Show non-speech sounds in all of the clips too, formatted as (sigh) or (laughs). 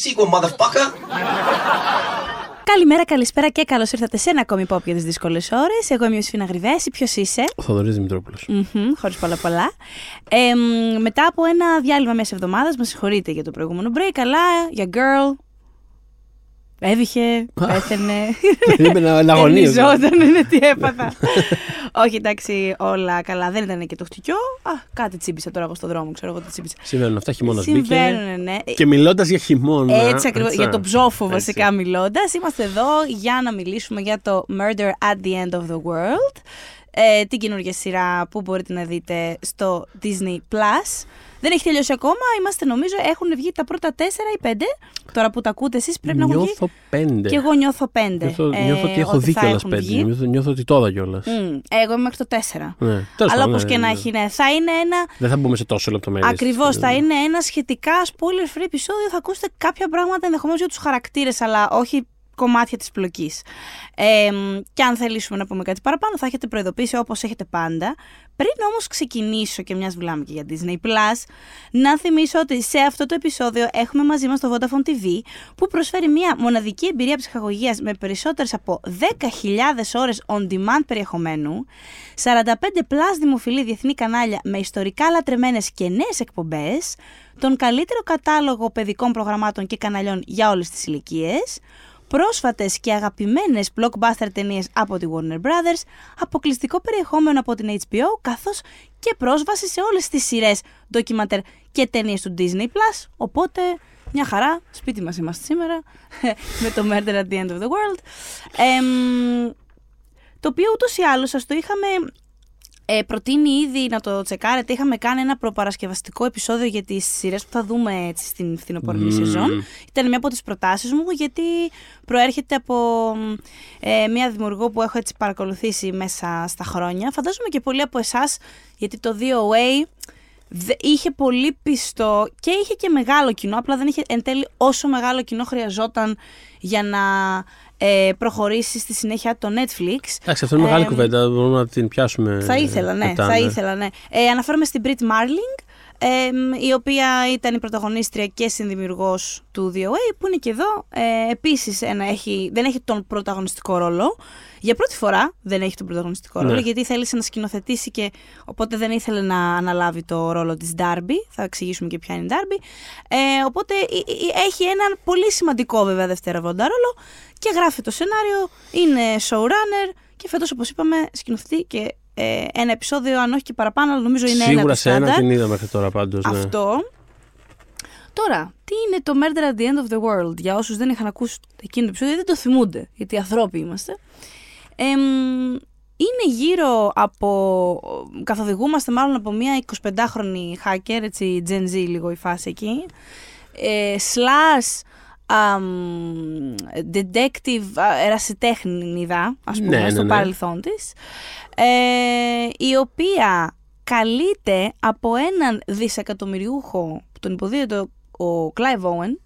that sequel, motherfucker. Καλημέρα, καλησπέρα και καλώς ήρθατε σε ένα ακόμη pop για τις δύσκολες ώρες. Εγώ είμαι ο Σφίνα Γρυβέση. Ποιος είσαι, Ο Θοδωρής Δημητρόπουλος. Χωρίς πολλά πολλά. Ε, μ, μετά από ένα διάλειμμα μέσα εβδομάδας, με συγχωρείτε για το προηγούμενο break, αλλά για girl. Έβηχε, πέθαινε. Περίμενα να (laughs) αγωνίαζε. Εμιζόταν, είναι τι έπαθα. Όχι, εντάξει, όλα καλά. Δεν ήταν και το χτυκιό. Α, κάτι τσίπησε τώρα εγώ στον δρόμο, ξέρω εγώ τι τσίπησε. Συμβαίνουν αυτά, χειμώνας μπήκε. Συμβαίνουν, ναι. Και μιλώντας για χειμώνα. Έτσι ακριβώς. έτσι, Για τον ψόφο, έτσι. βασικά μιλώντας. Είμαστε εδώ για να μιλήσουμε για το Murder at the End of the World. Ε, την καινούργια σειρά που μπορείτε να δείτε στο Disney Plus. Δεν έχει τελειώσει ακόμα. Είμαστε, νομίζω, έχουν βγει τα πρώτα τέσσερα ή πέντε. Τώρα που τα ακούτε εσείς, πρέπει να έχουν βγει. Νιώθω πέντε. Και εγώ νιώθω πέντε. Νιώθω, ε, νιώθω ότι έχω δει θα κιόλας έχουν πέντε. βγει. Νιώθω, νιώθω ότι το είδα κιόλας. Μμ, εγώ είμαι μέχρι το τέσσερα. Ναι. Τέλος Αλλά πάντων, όπως ναι, και να ναι. έχει, ναι, θα είναι ένα Δεν θα μπούμε σε τόσο λεπτομέρειες. Ακριβώς. Θα είναι ένα σχετικά spoiler free επεισόδιο. Θα ακούσετε κάποια πράγματα ενδεχομένως για τους χαρακτήρες, αλλά όχι κομμάτια της πλοκής. Ε, μ, και αν θελήσουμε να πούμε κάτι παραπάνω, θα έχετε προειδοποιήσει όπως έχετε πάντα. Πριν όμως ξεκινήσω και μιας μιλάμε και για Disney Plus, να θυμίσω ότι σε αυτό το επεισόδιο έχουμε μαζί μας το Vodafone TV που προσφέρει μια μοναδική εμπειρία ψυχαγωγίας με περισσότερες από 10.000 ώρες on demand περιεχομένου, 45 plus δημοφιλή διεθνή κανάλια με ιστορικά λατρεμένες και νέες εκπομπές, τον καλύτερο κατάλογο παιδικών προγραμμάτων και καναλιών για όλες τις ηλικίες, πρόσφατες και αγαπημένες blockbuster ταινίες από τη Warner Brothers, αποκλειστικό περιεχόμενο από την HBO, καθώς και πρόσβαση σε όλες τις σειρές, ντοκιμαντέρ και ταινίες του Disney+. Plus, Οπότε, μια χαρά, σπίτι μας είμαστε σήμερα, (laughs) με το Murder at the End of the World. Εμ, το οποίο ούτως ή άλλως σας το είχαμε ε, προτείνει ήδη να το τσεκάρετε. Είχαμε κάνει ένα προπαρασκευαστικό επεισόδιο για τις σειρές που θα δούμε έτσι, στην φθινοπορεινή Μμμ. σεζόν. Ήταν μια από τις προτάσεις μου γιατί προέρχεται από ε, μια δημιουργό που έχω έτσι παρακολουθήσει μέσα στα χρόνια. Φαντάζομαι και πολλοί από εσάς γιατί το DOA δε- είχε πολύ πιστό και είχε και μεγάλο κοινό, απλά δεν είχε εν τέλει όσο μεγάλο κοινό χρειαζόταν για να ε, προχωρήσει στη συνέχεια το Netflix. Εντάξει, αυτό είναι μεγάλη Ε, κουβέντα. Μπορούμε να την πιάσουμε. Θα ήθελα, ναι. μετά, θα ήθελα, ναι. Ε, αναφέρομαι στην Brit Marling, ε, η οποία ήταν η πρωταγωνίστρια και συνδημιουργός του DOA, που είναι και εδώ. Ε, επίσης, ένα, έχει, δεν έχει τον πρωταγωνιστικό ρόλο. Για πρώτη φορά δεν έχει τον πρωταγωνιστικό Ναι. ρόλο, γιατί θέλησε να σκηνοθετήσει και οπότε δεν ήθελε να αναλάβει το ρόλο της Darby. Θα εξηγήσουμε και ποια είναι η Darby. Ε, οπότε ε, ε, έχει έναν πολύ σημαντικό βέβαια δευτερεύοντα ρόλο και γράφει το σενάριο, είναι showrunner και φέτος όπως είπαμε σκηνοθετεί και ε, ένα επεισόδιο, αν όχι και παραπάνω, αλλά νομίζω είναι ένα Σίγουρα το σε ένα στάνταρ. την είδα μέχρι τώρα πάντως. Ναι. Αυτό. Τώρα, τι είναι το Murder at the End of the World, για όσους δεν είχαν ακούσει εκείνο το επεισόδιο, δεν το θυμούνται, γιατί ανθρώποι είμαστε. Εμ, είναι γύρω από, καθοδηγούμαστε μάλλον από μια 25χρονη hacker, έτσι Gen Z λίγο η φάση εκεί, ε, slash αμ, detective α, ερασιτέχνηδα, ας πούμε, Ναι, ναι, στο ναι. παρελθόν της, ε, η οποία καλείται από έναν δισεκατομμυριούχο που τον υποδίεται ο Clive Owen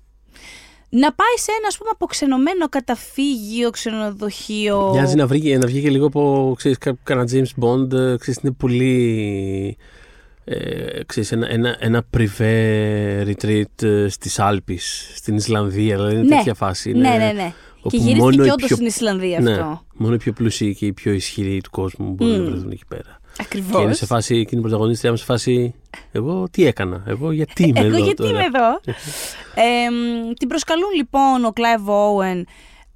να πάει σε ένα ας πούμε αποξενωμένο καταφύγιο, ξενοδοχείο. Μοιάζει να βγει, να βγει και λίγο από ξέρεις, κα- κανένα James Bond. ε, Ξέρεις, είναι πολύ. Ε, ξέρεις, ένα, ένα, ένα privé retreat ε, στις Άλπεις, στην Ισλανδία. Δηλαδή είναι Ναι. τέτοια φάση. Είναι, Ναι, ναι, ναι. όπου Και γυρίστηκε μόνο και οι όντως πιο- στην Ισλανδία ναι, αυτό. μόνο οι πιο πλούσιοι και οι πιο ισχυροί του κόσμου μπορούν Μμ. να βρεθούν εκεί πέρα. Ακριβώς. Και είναι σε φάση, εκείνη η πρωταγωνίστρια μου σε φάση. Εγώ τι έκανα, εγώ γιατί είμαι (laughs) Εγώ εδώ γιατί τώρα; είμαι εδώ. Ε, μ, την προσκαλούν λοιπόν ο Clive Owen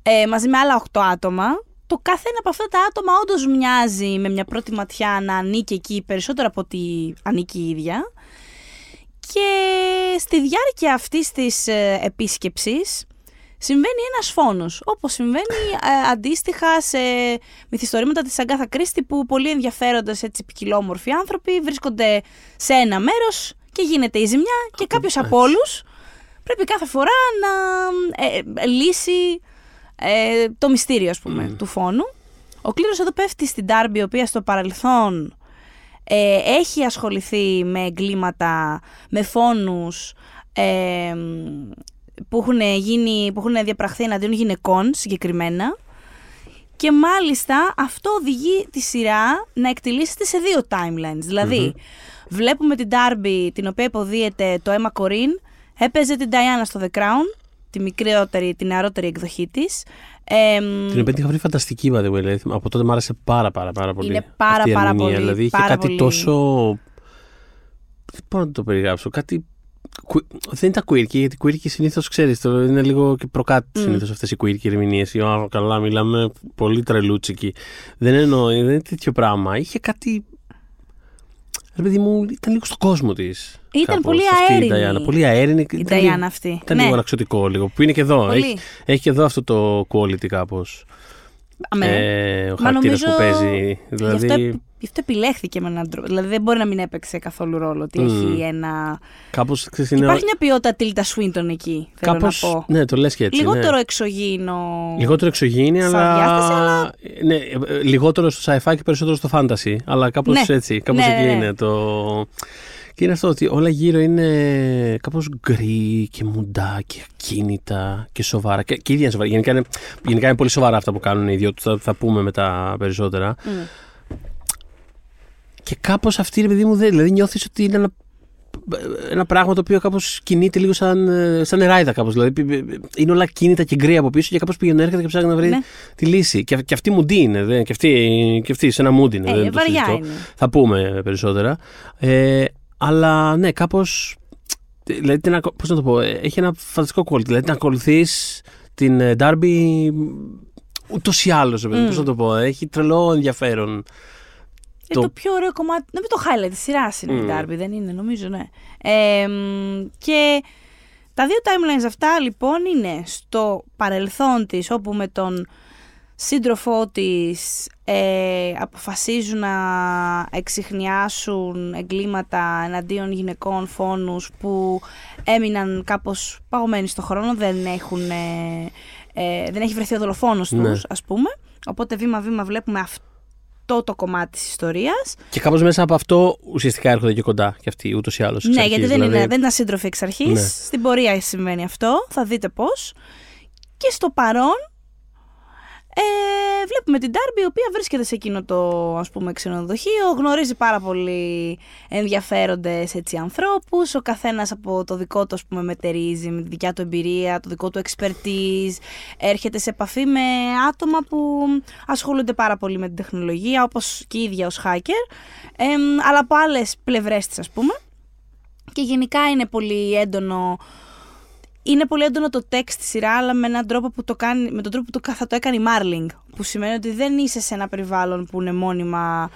ε, μαζί με άλλα 8 άτομα. Το καθένα από αυτά τα άτομα όντως μοιάζει με μια πρώτη ματιά να ανήκει εκεί περισσότερο από ότι ανήκει η ίδια. Και στη διάρκεια αυτής της ε, επίσκεψης συμβαίνει ένας φόνος, όπως συμβαίνει ε, αντίστοιχα σε μυθιστορήματα της Αγκάθα Κρίστη που πολύ ενδιαφέροντες έτσι ποικιλόμορφοι άνθρωποι βρίσκονται σε ένα μέρος και γίνεται η ζημιά και κάποιος από όλους πρέπει κάθε φορά να ε, ε, λύσει ε, το μυστήριο ας πούμε του φόνου. Ο Κλήρος εδώ πέφτει στην Τάρμπη η οποία στο παρελθόν ε, έχει ασχοληθεί με εγκλήματα, με φόνους ε, που, έχουν γίνει, που έχουν διαπραχθεί εναντίον γυναικών συγκεκριμένα και μάλιστα αυτό οδηγεί τη σειρά να εκτελήσεται σε δύο timelines. δηλαδη βλέπουμε την Darby την οποία υποδίεται το Emma Corrin, έπαιζε την Diana στο The Crown τη μικρότερη, την νεαρότερη εκδοχή της. Ε, Την οποία την είχα βρει φανταστική, by the way. Δηλαδή, από τότε μου άρεσε πάρα πάρα, πάρα πολύ. Είναι πάρα, αυτή η πάρα ερμηνεία. πολύ, Δηλαδή είχε πάρα κάτι πολύ. τόσο. Δεν μπορώ να το περιγράψω. Κάτι. Κου- Δεν ήταν quirky, γιατί quirky συνήθως ξέρεις. Είναι λίγο και προκάτω Μμ. συνήθως αυτές οι quirky ερμηνείες. Α, καλά, μιλάμε πολύ τρελούτσικη. Δεν εννοώ, δεν είναι τέτοιο πράγμα. Είχε κάτι. Ρε παιδί μου, ήταν λίγο στον κόσμο της. Ήταν πολύ Η αέρινη. Diana. Πολύ αέρινη. η Ήταν λίγο- Diana αυτή. Ήταν ναι, λίγο αναξιωτικό λίγο. Που είναι και εδώ. πολύ. Έχει, έχει και εδώ αυτό το quality κάπως. Αμέ. Ε, ο Μα χαρακτήρας που νομίζω παίζει. Γι' αυτό, Δηλαδή, επ- γι' αυτό επιλέχθηκε με έναν τρόπο. Δηλαδή δεν μπορεί να μην έπαιξε καθόλου ρόλο ότι Μμ. έχει ένα. κάπως. Είναι... Υπάρχει μια ποιότητα Τίλτα Σουίντον εκεί. Θέλω κάπως, να πω. Ναι, το λες και έτσι. Λιγότερο ναι. εξωγήινο. Λιγότερο εξωγήινη, σαν αλλά... διάσταση, αλλά- Ναι, ε, λιγότερο στο sci-fi και περισσότερο στο fantasy. Αλλά κάπως Ναι. έτσι, κάπως Ναι, εκεί ναι, ναι. είναι το... Και είναι αυτό ότι όλα γύρω είναι κάπως γκρι και μουντά και ακίνητα και σοβαρά. Και, και ίδια είναι σοβαρά. Γενικά είναι, γενικά είναι πολύ σοβαρά αυτά που κάνουν οι δύο τους. Θα, θα πούμε μετά περισσότερα. Μμ. Και κάπως αυτή, ρε παιδί μου, δεν, δηλαδή νιώθεις ότι είναι ένα, ένα πράγμα το οποίο κάπως κινείται λίγο σαν, ε, σαν νεράιδα κάπως. Δηλαδή είναι όλα κίνητα και γκρι από πίσω και κάπως πηγαίνει έρχεται και ψάχνει να βρει Ναι. τη λύση. Και, και αυτή μουντή είναι, δεν, και, αυτή, και αυτή σε ένα μούντι είναι. Ε, δεν το βαριά συζητώ. είναι. Θα πούμε περισσότερα. Ε, αλλά ναι, κάπως, δηλαδή, την ακο- πώς να το πω, ε, έχει ένα φανταστικό quality. Δηλαδή την ακολουθείς την ε, Darby ούτως ή άλλως, Μμ. πώς να το πω, έχει τρελό ενδιαφέρον. Είναι Το- το πιο ωραίο κομμάτι. Νομίζω το highlight τη σειρά είναι η Μμ. Darby, δεν είναι, νομίζω, ναι. Ε, μ, και τα δύο timelines αυτά λοιπόν είναι στο παρελθόν της, όπου με τον σύντροφό της ε, αποφασίζουν να εξηχνιάσουν εγκλήματα εναντίον γυναικών φόνους που έμειναν κάπως παγωμένοι στο χρόνο, δεν, έχουν, ε, ε, δεν έχει βρεθεί ο δολοφόνος Ναι. τους, ας πούμε. Οπότε βήμα-βήμα βλέπουμε αυτό το κομμάτι της ιστορίας. Και κάπως μέσα από αυτό ουσιαστικά έρχονται και κοντά και αυτοί ούτως ή άλλως. Ναι, γιατί δεν, είναι, δεν ήταν σύντροφοι εξ αρχής. Ναι. Στην πορεία συμβαίνει αυτό. Θα δείτε πώς. Και στο παρόν. Ε, βλέπουμε την Ντάρμπι η οποία βρίσκεται σε εκείνο το ας πούμε ξενοδοχείο, γνωρίζει πάρα πολύ ενδιαφέροντες έτσι ανθρώπους, ο καθένας από το δικό του ας πούμε μετερίζει με τη δικιά του εμπειρία, το δικό του expertise, έρχεται σε επαφή με άτομα που ασχολούνται πάρα πολύ με την τεχνολογία όπως και η ίδια ως hacker, εμ, αλλά από άλλες πλευρές της ας πούμε. Και γενικά είναι πολύ έντονο είναι πολύ έντονο το text στη σειρά, αλλά με, έναν τρόπο που το κάνει, με τον τρόπο που το, κα- θα το έκανε η Marling. Που σημαίνει ότι δεν είσαι σε ένα περιβάλλον που είναι μόνιμα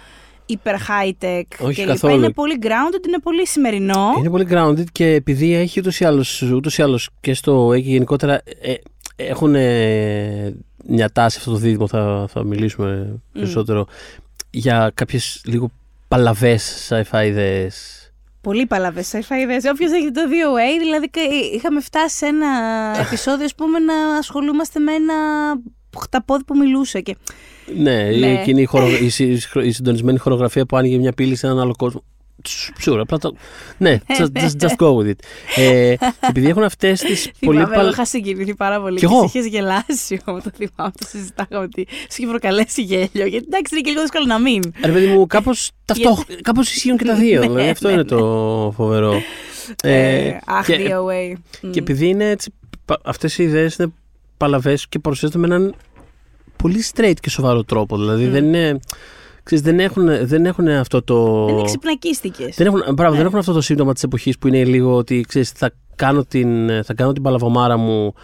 υπερ high tech Όχι και καθόλου. Είναι πολύ grounded, είναι πολύ σημερινό. Είναι πολύ grounded και επειδή έχει ούτως ή άλλως ούτως ή άλλως και στο έχει γενικότερα ε, έχουν ε, μια τάση αυτό το δίδυμο, θα, θα μιλήσουμε περισσότερο, για κάποιες λίγο παλαβές sci-fi ιδέες. Πολύ παλαβές sci-fi ιδέες. Όποιος έχει το VOA, δηλαδή κα- είχαμε φτάσει σε ένα επεισόδιο, ας πούμε, να ασχολούμαστε με ένα χταπόδι που μιλούσε. Και... Ναι, Ναι. η, εκείνη η, χορο, η, συ- η συντονισμένη χορογραφία που άνοιγε μια πύλη σε έναν άλλο κόσμο. Sure, απλά το... Ναι, just, just, just go with it. Ε, και επειδή έχουν αυτές τις (laughs) πολύ Θυμάμαι, εγώ παλ... είχα συγκινηθεί πάρα πολύ. Κι και εγώ. είχες γελάσει όμω το θυμάμαι. Το συζητάγαμε ότι σου είχε προκαλέσει γέλιο. Γιατί εντάξει, είναι και λίγο δύσκολο να μην. Ρε παιδί μου, κάπως, (laughs) ταυτόχ... κάπως ισχύουν και τα δύο. Ναι, δηλαδή αυτό ναι, είναι το φοβερό. Ε, αχ, και, DOA. και επειδή είναι έτσι, πα- αυτές οι ιδέες είναι παλαβές και παρουσιάζονται με έναν πολύ straight και σοβαρό τρόπο. Δηλαδή δεν είναι... Ξέρεις, δεν έχουν, δεν έχουν αυτό το... Δεν εξυπνακίστηκες. Δεν έχουν, μπράβο, Ναι. δεν έχουν αυτό το σύμπτωμα της εποχής που είναι λίγο ότι ξέρεις, θα, κάνω την, θα κάνω την παλαβομάρα μου,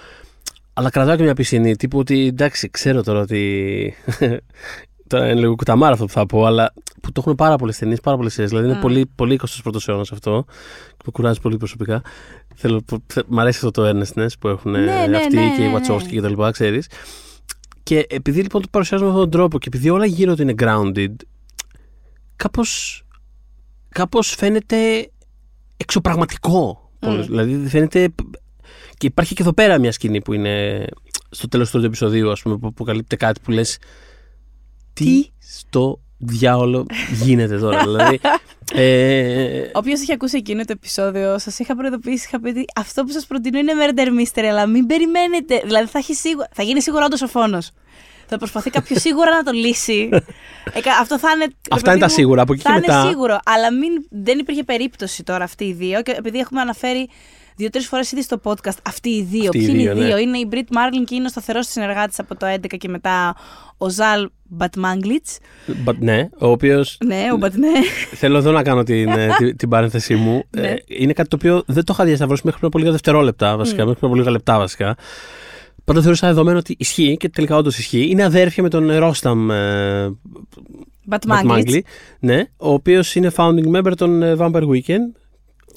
αλλά κρατάω και μια πισινή. Τύπου ότι εντάξει, ξέρω τώρα ότι. (laughs) τώρα είναι λίγο κουταμάρα αυτό που θα πω, αλλά που το έχουν πάρα πολλές ταινίες, πάρα πολλές σειρές. Δηλαδή είναι Mm. πολύ, πολύ 21ο αιώνα αυτό. Και με κουράζει πολύ προσωπικά. Θέλω, θε- μ' αρέσει αυτό το earnestness που έχουν Ναι, ναι, αυτοί ναι, και οι ναι, Wachowski ναι. και τα λοιπά, ξέρεις. Και επειδή λοιπόν το παρουσιάζουμε με αυτόν τον τρόπο και επειδή όλα γύρω του είναι grounded, κάπως, κάπως φαίνεται εξωπραγματικό. Mm. Δηλαδή φαίνεται... Και υπάρχει και εδώ πέρα μια σκηνή που είναι στο τέλος του τρίτου επεισοδίου, ας πούμε, που αποκαλύπτει κάτι που λες τι, Τι; στο διάολο γίνεται τώρα. δηλαδή, (laughs) ε, Όποιος είχε ακούσει εκείνο το επεισόδιο, σας είχα προειδοποιήσει, είχα πει ότι αυτό που σας προτείνω είναι murder mystery, αλλά μην περιμένετε. Δηλαδή θα, έχει σίγουρα, θα γίνει σίγουρα όντως ο φόνος. θα προσπαθεί κάποιος (laughs) σίγουρα να το λύσει. Ε, κα- αυτό θα είναι. Αυτά είναι τα παιδί μου, σίγουρα. Από εκεί θα και είναι μετά. σίγουρο. Αλλά μην, δεν υπήρχε περίπτωση τώρα αυτοί οι δύο. Και επειδή έχουμε αναφέρει δύο-τρεις φορές ήδη στο podcast αυτοί οι δύο. Αυτοί οι Ποιοι είναι οι δύο, ναι. δύο. Είναι η Μπριτ Μάρλιν και είναι ο σταθερός συνεργάτης από το 11 και μετά ο Ζαλ Μπατμάγκλιτς. But, ναι, ο οποίο. Ναι, ο Μπατ, ναι. Θέλω εδώ να κάνω την, ε, την, την παρένθεσή μου. Ναι. Ε, είναι κάτι το οποίο δεν το είχα διασταυρώσει μέχρι πριν από λίγα δευτερόλεπτα βασικά. Μέχρι πριν από λίγα λεπτά βασικά. Πάντα θεωρούσα δεδομένο ότι ισχύει και τελικά όντως ισχύει. Είναι αδέρφια με τον Ρόσταμ ε, Μπατμάγκλιτς. Batmangli, ναι, ο οποίος είναι founding member των ε, Vampire Weekend.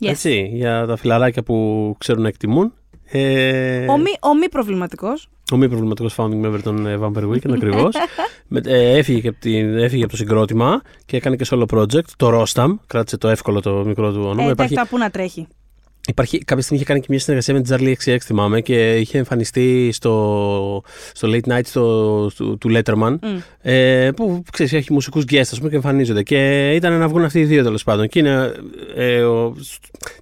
Yes. Έτσι, για τα φιλαράκια που ξέρουν να εκτιμούν. Ε, Ο μη, ο μη προβληματικός. ο μη προβληματικός founding member των ε, Vampire Weekend ακριβώς. (laughs) ε, έφυγε, και από την, έφυγε από το συγκρότημα και έκανε και solo project. Το Rostam, κράτησε το εύκολο το μικρό του όνομα. Ε, υπάρχει, Υπάρχει... πού να τρέχει. Υπάρχει, κάποια στιγμή είχε κάνει και μια συνεργασία με την Charlie XCX, θυμάμαι, και είχε εμφανιστεί στο, στο late night στο, του, του Letterman. Μμ. Ε, που ξέρεις, έχει μουσικούς guest, ας πούμε, και εμφανίζονται. Και ήταν να βγουν αυτοί οι δύο τέλος πάντων. Και είναι. Ε, ο,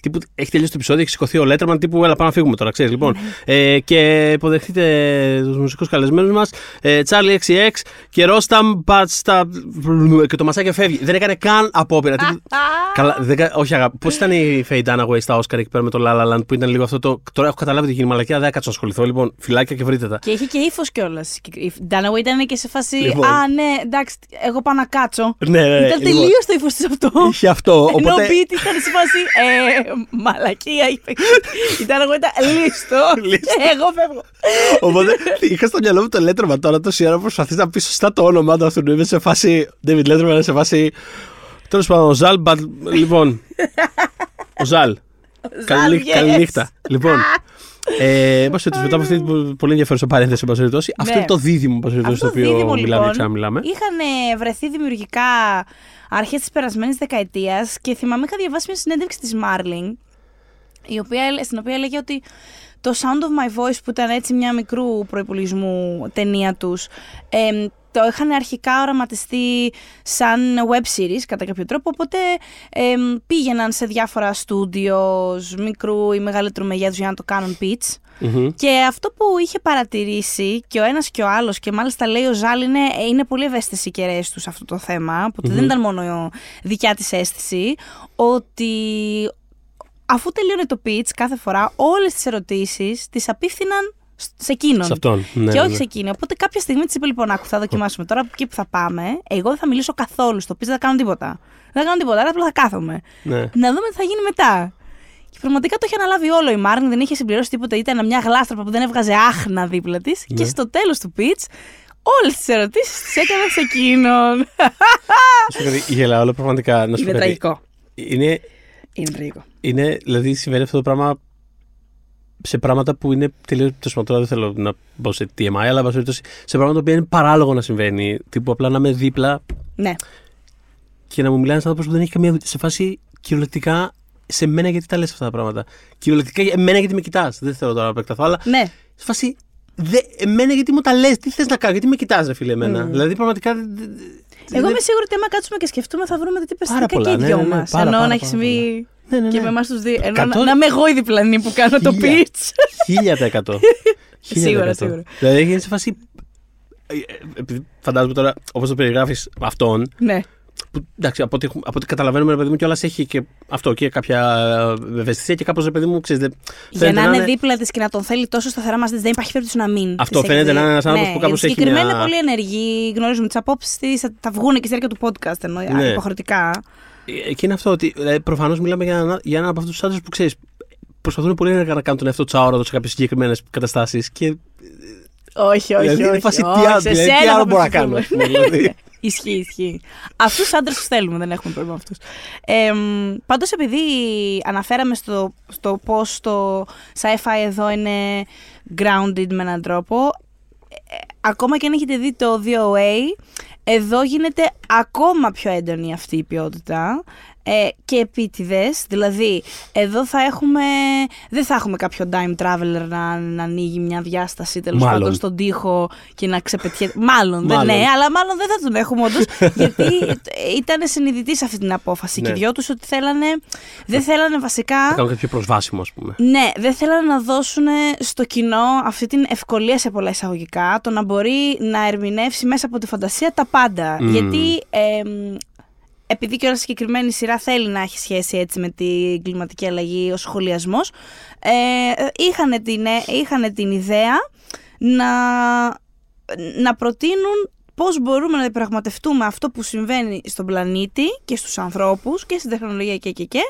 τύπου, έχει τελειώσει το επεισόδιο, έχει σηκωθεί ο Letterman, τύπου, έλα πάμε να φύγουμε τώρα, ξέρεις. Λοιπόν, ε, και υποδεχτείτε τους μουσικούς καλεσμένους μας, ε, Charlie XCX και Rostam Patsta. Και το μασάκι φεύγει. Δεν έκανε καν απόπειρα. τύπου, Καλά, δεν, κα- όχι αγάπη. Πώς ήταν η Faye Dunaway στα Oscar εκεί πέρα με το La La Land που ήταν λίγο αυτό το. Τώρα έχω καταλάβει ότι γίνει μαλακία, δεν κάτσω να ασχοληθώ. Λοιπόν, φυλάκια και βρείτε τα. Και είχε και ύφος κιόλας. Η Ντάναου ήταν και σε φάση. Λοιπόν. Α, ναι, εντάξει, εγώ πάω να κάτσω. Ναι, ναι, ναι, Ήταν λοιπόν. τελείως το ύφος της αυτό. Είχε αυτό. Ενώ Οπότε. ο Beat ήταν σε φάση. Ε, μαλακία είπε. Η Ντάναου ήταν λίστο. Λίστο. Εγώ φεύγω. Οπότε είχα στο μυαλό μου το Letterman τώρα τόση ώρα που προσπαθείς να πεις σωστά το όνομά του αυτού. Είμαι σε φάση. David Letterman είναι σε φάση. Τέλος πάντων, ο Ζαλ. but- Λοιπόν. Ο Ζαλ. Καλή, yes. Καληνύχτα. Λοιπόν. (laughs) Ε, εν πάση περιπτώσει, μετά από αυτή την πολύ ενδιαφέρουσα παρένθεση, εν πάση περιπτώσει, αυτό Ναι. είναι το δίδυμο εν πάση περιπτώσει, Αυτό το οποίο δίδυμο, μιλάμε λοιπόν, και ξαναμιλάμε. Είχαν ε, βρεθεί δημιουργικά αρχές της περασμένης δεκαετίας και θυμάμαι είχα διαβάσει μια συνέντευξη της Μάρλινγκ, η οποία, έλε- στην οποία έλεγε ότι το Sound of My Voice, που ήταν έτσι μια μικρού προπολογισμού ταινία τους, το είχαν αρχικά οραματιστεί σαν web series κατά κάποιο τρόπο, οπότε εμ, πήγαιναν σε διάφορα studios μικρού ή μεγαλύτερου μεγέθους για να το κάνουν pitch. Μμμ. Και αυτό που είχε παρατηρήσει και ο ένας και ο άλλος και μάλιστα λέει ο Ζάλ είναι, είναι πολύ ευαίσθητες οι κεραίες τους σε αυτό το θέμα, οπότε δεν ήταν μόνο δικιά της αίσθηση, ότι αφού τελείωνε το pitch κάθε φορά όλες τις ερωτήσεις τις απίφθηναν σ- σε εκείνον. Σε αυτόν. Ναι, και ναι, όχι ναι. σε εκείνη. Οπότε κάποια στιγμή της είπε: Λοιπόν, άκου, θα δοκιμάσουμε τώρα από εκεί που θα πάμε. Εγώ δεν θα μιλήσω καθόλου στο pitch, δεν θα κάνω τίποτα. Δεν θα κάνω τίποτα, άρα απλά θα κάθομαι. Ναι. Να δούμε τι θα γίνει μετά. Και πραγματικά το είχε αναλάβει όλο η Μάρν, δεν είχε συμπληρώσει τίποτα. Ήταν μια γλάστραπα που δεν έβγαζε άχνα δίπλα της. Και Ναι. στο τέλος του pitch, όλες τις ερωτήσεις τις έκανε σε εκείνον. Να σου πω κάτι, Γελάω, αλλά πραγματικά. Να σου πω Είναι κάτι. τραγικό. Είναι, Είναι τραγικό. είναι, δηλαδή συμβαίνει αυτό το πράγμα σε πράγματα που είναι τελείω. Τώρα δεν θέλω να μπω σε TMI, αλλά εν πάση περιπτώσει, σε πράγματα που είναι παράλογο να συμβαίνει. Τύπου απλά να είμαι δίπλα Ναι. και να μου μιλάει ένας άνθρωπος που δεν έχει καμία. σε φάση κυριολεκτικά σε μένα γιατί τα λες αυτά τα πράγματα. Κυριολεκτικά εμένα γιατί με κοιτάς. Δεν θέλω τώρα να επεκταθώ, αλλά Ναι. σε φάση. Δε, εμένα γιατί μου τα λες, τι θες να κάνω, γιατί με κοιτάς, ρε φίλε, εμένα. Δηλαδή πραγματικά. δε- δε- Εγώ δεν- είμαι σίγουρη ότι άμα κάτσουμε και σκεφτούμε θα βρούμε τι Πάρα περιστατικά και πολλά, οι ναι, δυο ναι, ναι, μα. πάρα, Ενώ πάρα, να έχει πάρα συμβεί Ναι, ναι, ναι. και με εμάς τους δύο. Ενώ να, Εκατό- να είμαι εγώ η διπλανή που κάνω το Χίλια. pitch. Χίλια τα εκατό. (laughs) Χίλια τα Σίγουρα, εκατό. σίγουρα. Δηλαδή έγινε σε φάση. ε, ε, Επειδή φαντάζομαι τώρα, όπως το περιγράφεις αυτόν, ναι. που εντάξει, από ό,τι, έχουμε- από ό,τι καταλαβαίνουμε, ρε παιδί μου, κιόλας έχει και αυτό και κάποια ε, ευαισθησία και κάπως, ρε παιδί μου, ξέρεις. Για να είναι δίπλα της και να τον θέλει τόσο σταθερά μαζί τη, δεν υπάρχει περίπτωση να μην. Αυτό της φαίνεται έχει να είναι δει. ένας άνθρωπος ναι, που κάπως γιατί έχει Συγκεκριμένα μια- είναι πολύ ενεργή, γνωρίζουμε τις απόψεις της, θα, θα βγουν και στη διάρκεια του podcast εννοώ, Ναι. υποχρεωτικά. Ε, Και είναι αυτό ότι δηλαδή, προφανώς μιλάμε για, ένα, για έναν από αυτούς τους άντρες που ξέρεις. Προσπαθούν πολύ ενεργά να κάνουν τον εαυτό τους αόρατο σε κάποιες συγκεκριμένες καταστάσεις. Και Όχι, όχι. δηλαδή, είναι όχι, φάση, όχι, τι άλλο, σε δηλαδή, σένα τι θα άλλο μπορώ να κάνω. προσπαθούμε. ας πούμε, δηλαδή. (laughs) Ισχύει, ισχύει. Αυτούς τους άντρες τους θέλουμε, δεν έχουμε πρόβλημα με αυτούς. Ε, Πάντως, επειδή αναφέραμε στο, στο πώς το sci-fi εδώ είναι grounded με έναν τρόπο, ε, ακόμα και αν έχετε δει το DOA, εδώ γίνεται ακόμα πιο έντονη αυτή η ποιότητα. Ε, και επίτηδες. Δηλαδή, εδώ θα έχουμε. Δεν θα έχουμε κάποιο time traveler να, να ανοίγει μια διάσταση τέλος Μάλλον. πάντων στον τοίχο και να ξεπετιέται. Μάλλον, δεν Μάλλον. ναι, αλλά μάλλον δεν θα τον έχουμε όντως. (laughs) γιατί ήταν συνειδητής σε αυτή την απόφαση. Και οι Ναι. δυο τους ότι θέλανε. Δεν θέλανε βασικά. Θα κάνω κάτι πιο προσβάσιμο, ας πούμε. Ναι, δεν θέλανε να δώσουν στο κοινό αυτή την ευκολία σε πολλά εισαγωγικά, το να μπορεί να ερμηνεύσει μέσα από τη φαντασία τα πάντα. Μμμ. Γιατί εμ, επειδή και όλα συγκεκριμένη σειρά θέλει να έχει σχέση έτσι με την κλιματική αλλαγή ο σχολιασμός, ε, είχαν, την, ε, είχαν την ιδέα να, να προτείνουν πώς μπορούμε να πραγματευτούμε αυτό που συμβαίνει στον πλανήτη και στους ανθρώπους και στην τεχνολογία και και και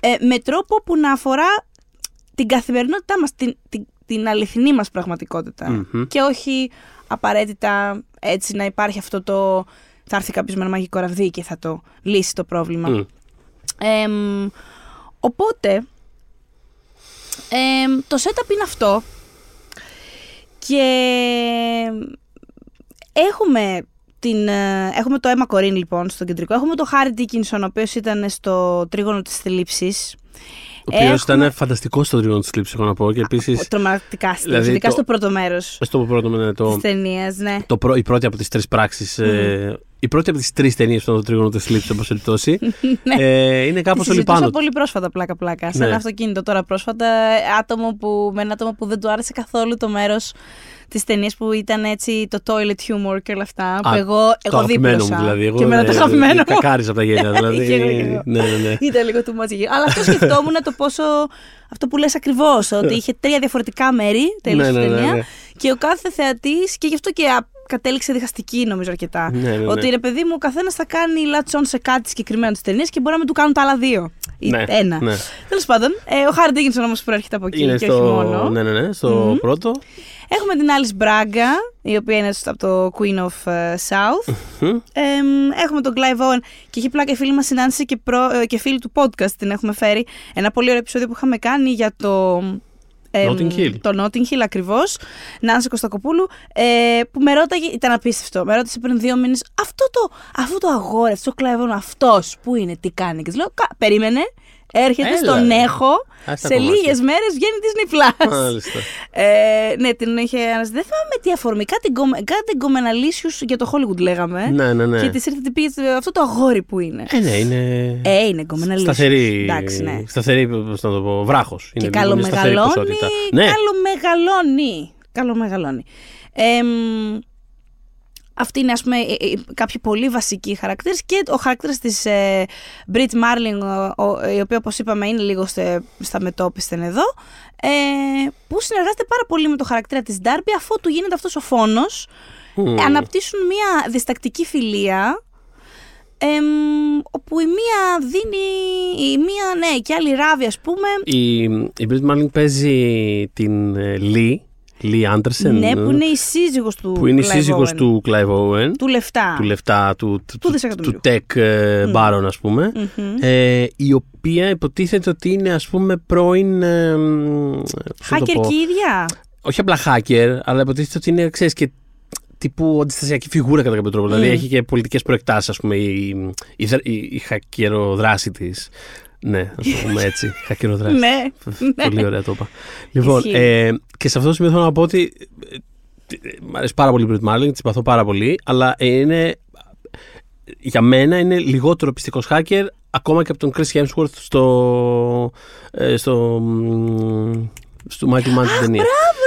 ε, με τρόπο που να αφορά την καθημερινότητά μας, την, την, την αληθινή μας πραγματικότητα. Μμμ. Και όχι απαραίτητα έτσι να υπάρχει αυτό το θα έρθει κάποιος με ένα μαγικό ραβδί και θα το λύσει το πρόβλημα. Μμ. Εμ, οπότε, εμ, το setup είναι αυτό και έχουμε, την, ε, έχουμε το Emma Κορίν λοιπόν στο κεντρικό, έχουμε το Χάρι Dickinson ο οποίος ήταν στο τρίγωνο της θλίψης. Ο οποίος Έχουμε- ήταν φανταστικό στο τρίγωνο της θλίψης, έχω να πω. Και επίση. Τρομακτικά στυλ, Δηλαδή ειδικά το- στο πρώτο μέρος Στο πρώτο με της το. ταινίας, ναι. το πρω- η πρώτη από τις τρεις πράξεις. Ε, η πρώτη από τις τρεις ταινίες που ήταν το τρίγωνο τη θλίψη, όπω περιπτώσει. (laughs) ε, είναι κάπως Τη όλοι συζητούσα πάνω. πολύ πρόσφατα, πλάκα-πλάκα. Σε Ναι. ένα αυτοκίνητο τώρα πρόσφατα, ε, άτομο που, με ένα άτομο που δεν του άρεσε καθόλου το μέρος της ταινίας που ήταν έτσι το toilet humor και όλα αυτά. που εγώ, το εγώ αγαπημένο δίπλωσα. μου δηλαδή. Εγώ και εμένα το ε, αγαπημένο μου. Κακάριζα από τα γέλια. (laughs) δηλαδή. Και εγώ, και εγώ. ναι, ναι, ναι. Ήταν λίγο του μάτζι. Αλλά αυτό σκεφτόμουν το πόσο. Αυτό που λες ακριβώς, ότι είχε τρία διαφορετικά μέρη τέλος Ναι, στη ναι, ναι, ταινίας ναι. και ο κάθε θεατής και γι' αυτό και α, κατέληξε διχαστική νομίζω αρκετά. Ναι, ναι, ναι. Ότι ρε παιδί μου, ο καθένας θα κάνει λατσόν σε κάτι συγκεκριμένο τη ταινία και μπορεί να μην του κάνουν τα άλλα δύο. Ή Ναι, ένα. ναι. Τέλος πάντων, ε, ο Χάρι Ντίγκινσον όμως προέρχεται από εκεί Είναι και στο, όχι μόνο. ναι, ναι, ναι, στο Μμμ. πρώτο. Έχουμε την Alice Μπράγκα, η οποία είναι στο- από το Queen of ε, South. Μμ. Εμ, έχουμε τον Clive Owen και έχει πλάκα η φίλη μας συνάντηση και, προ, ε, και φίλη του podcast την έχουμε φέρει. Ένα πολύ ωραίο επεισόδιο που είχαμε κάνει για το... εμ, Notting Hill. Το Notting Hill ακριβώς, Νάνση Κωστακοπούλου, ε, που με ρώταγε, ήταν απίστευτο, με ρώτησε πριν δύο μήνες, αυτό το, αυτό το αγόρι, αυτό το Clive Owen, αυτός, πού είναι, τι κάνει. Και της λέω, «Κα- περίμενε, έρχεται Έλα, στον ρε. έχω, Ας τα σε κομμάτια. λίγες μέρες βγαίνει Disney Plus. Μάλιστα. Ε, ναι, την είχε αναζητήσει. Δεν θυμάμαι με τι αφορμή. Κάτι, γκομε- κάτι γκομεναλίσιου για το Hollywood λέγαμε. Ναι, ναι, ναι. Και της ήρθε και πήγε αυτό το αγόρι που είναι. Ε, ναι, είναι. Ε, είναι γκομεναλίσιου. Σταθερή. Εντάξει, ναι. Σταθερή, πώς να το πω, βράχος. Και καλομεγαλώνει. Ναι, Καλομεγαλώνει. Καλομεγαλώνει. Εμ, αυτή είναι ας πούμε ε, ε, κάποιοι πολύ βασικοί χαρακτήρες και ο χαρακτήρας της ε, Brit Marling ο- ο- η οποία όπως είπαμε είναι λίγο στε- στα μετόπισθεν εδώ ε, που συνεργάζεται πάρα πολύ με το χαρακτήρα της Darby αφού του γίνεται αυτός ο φόνος Μμμ. αναπτύσσουν μια διστακτική φιλία εμ, όπου η μία δίνει η μία ναι και άλλη ράβει ας πούμε Η, η Brit Marling παίζει την ε, Lee, Lee Anderson. ναι που είναι η σύζυγος του που είναι η Clive σύζυγος Owen. του Clive Owen. του λεφτά του λεφτά του, του, Του του, δισεκατομμυρίου. του tech ε, baron ας πούμε Μμμ. ε, η οποία υποτίθεται ότι είναι ας πούμε πρώην ε, μ, πώς να το Hacker πω, και η ίδια. όχι απλά hacker αλλά υποτίθεται ότι είναι ξέρεις και τύπου αντιστασιακή φιγούρα κατά κάποιο τρόπο δηλαδή Μμ. έχει και πολιτικές προεκτάσεις ας πούμε η, η, η, η χακεροδράση της ναι, ας το πούμε (laughs) έτσι. Χακεροδράση. Ναι. Πολύ ωραία το είπα. Λοιπόν, Ισχύει. ε, και σε αυτό το σημείο θέλω να πω ότι ε, ε, μ' αρέσει πάρα πολύ η Brit Marling, τη συμπαθώ πάρα πολύ, αλλά είναι. Για μένα είναι λιγότερο πιστικός hacker ακόμα και από τον Chris Hemsworth στο. ε, στο. μ, στο Mighty Man την ταινία. Μπράβο,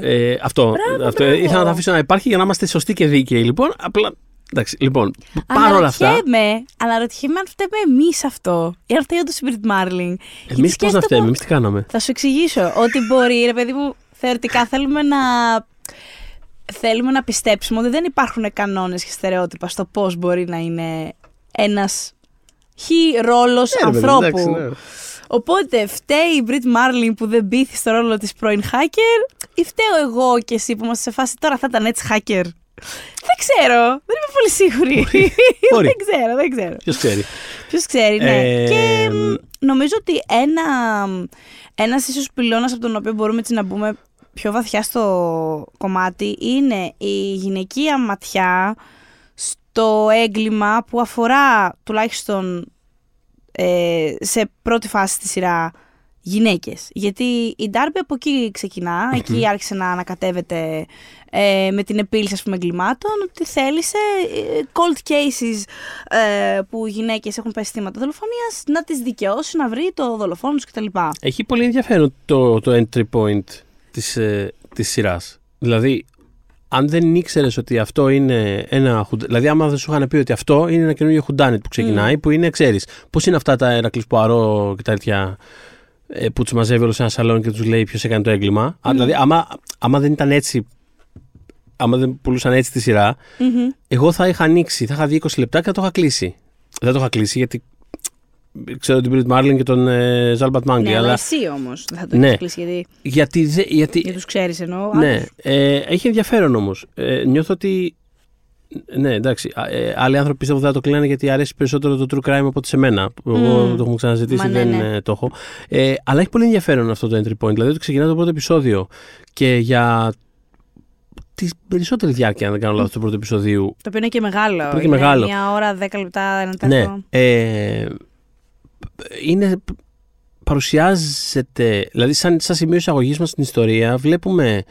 ναι. Ε, αυτό. Μπράβο, αυτό μπράβο. ήθελα να το αφήσω να υπάρχει για να είμαστε σωστοί και δίκαιοι. Λοιπόν, απλά. Εντάξει, λοιπόν, παρόλα αυτά. Αναρωτιέμαι, αναρωτιέμαι αν φταίμε εμείς αυτό. Ή αν φταίει όντω η Brit Marling. Γιατί Εμείς πώς να σκέφτομαι- φταίμε, εμείς τι κάναμε; Θα σου εξηγήσω ότι μπορεί, ρε παιδί μου, θεωρητικά θέλουμε να. Θέλουμε να πιστέψουμε ότι δεν υπάρχουν κανόνες και στερεότυπα στο πώς μπορεί να είναι ένας χι ρόλος Ε, ρε παιδί, ανθρώπου. εντάξει, ναι. Οπότε φταίει η Brit Marling που δεν μπήθη στο ρόλο της πρώην hacker ή φταίω εγώ και εσύ που είμαστε σε φάση τώρα θα ήταν έτσι hacker. Δεν ξέρω. Δεν είμαι πολύ σίγουρη. (laughs) Μπορεί. δεν ξέρω, δεν ξέρω. Ποιος ξέρει. Ποιος ξέρει, ναι. Ε, και μ, νομίζω ότι ένα ένας ίσως πυλώνας από τον οποίο μπορούμε έτσι να μπούμε πιο βαθιά στο κομμάτι είναι η γυναικεία ματιά στο έγκλημα που αφορά τουλάχιστον ε, σε πρώτη φάση στη σειρά γυναίκες. Γιατί η Ντάρμπι από εκεί ξεκινά, εκεί άρχισε να ανακατεύεται ε, με την επίλυση ας πούμε εγκλημάτων, ότι θέλησε ε, cold cases ε, που γυναίκες έχουν πέσει θύματα δολοφονίας να τις δικαιώσει, να βρει το δολοφόνο τους κτλ. Έχει πολύ ενδιαφέρον το, το entry point της, ε, της σειράς. Δηλαδή, αν δεν ήξερες ότι αυτό είναι ένα. χουντ- Δηλαδή, άμα δεν σου είχαν πει ότι αυτό είναι ένα καινούργιο χουντάνιτ που ξεκινάει, που είναι, ξέρεις, πώς είναι αυτά τα Ερακλής Πουαρό και τα τέτοια ε, που τους μαζεύει όλος σε ένα σαλόνι και τους λέει ποιος έκανε το έγκλημα. Α, δηλαδή, άμα, άμα δεν ήταν έτσι. Άμα δεν πουλούσαν έτσι τη σειρά, Μμμ. εγώ θα είχα ανοίξει, θα είχα δει 20 λεπτά και θα το είχα κλείσει. Δεν το είχα κλείσει γιατί ξέρω την Brit Marlin και τον ε, Ζάλμπατ Μάγκη. Ναι, αλλά αλλά εσύ όμως δεν θα το Ναι. έχεις κλείσει γιατί, γιατί, δε- γιατί, γιατί τους ξέρεις εννοώ. ναι, άλλους. ε, έχει ενδιαφέρον όμως. Ε, νιώθω ότι. Ναι, εντάξει. α, Ε, άλλοι άνθρωποι πιστεύω δεν θα το κλείνανε γιατί αρέσει περισσότερο το true crime από ότι σε μένα. Εγώ Μμμ. το έχουμε ξαναζητήσει, Μα ναι, δεν ναι. ε, το έχω. Ε, αλλά έχει πολύ ενδιαφέρον αυτό το entry point. Δηλαδή ότι ξεκινά το πρώτο επεισόδιο και για τη περισσότερη διάρκεια, αν δεν κάνω λάθος, του πρώτου επεισοδίου. Το οποίο είναι και μεγάλο. είναι και είναι μεγάλο. Μια ώρα, δέκα λεπτά, ένα Ναι. τέταρτο. Ε, είναι. Παρουσιάζεται. Δηλαδή, σαν, σαν σημείο εισαγωγής μας στην ιστορία, βλέπουμε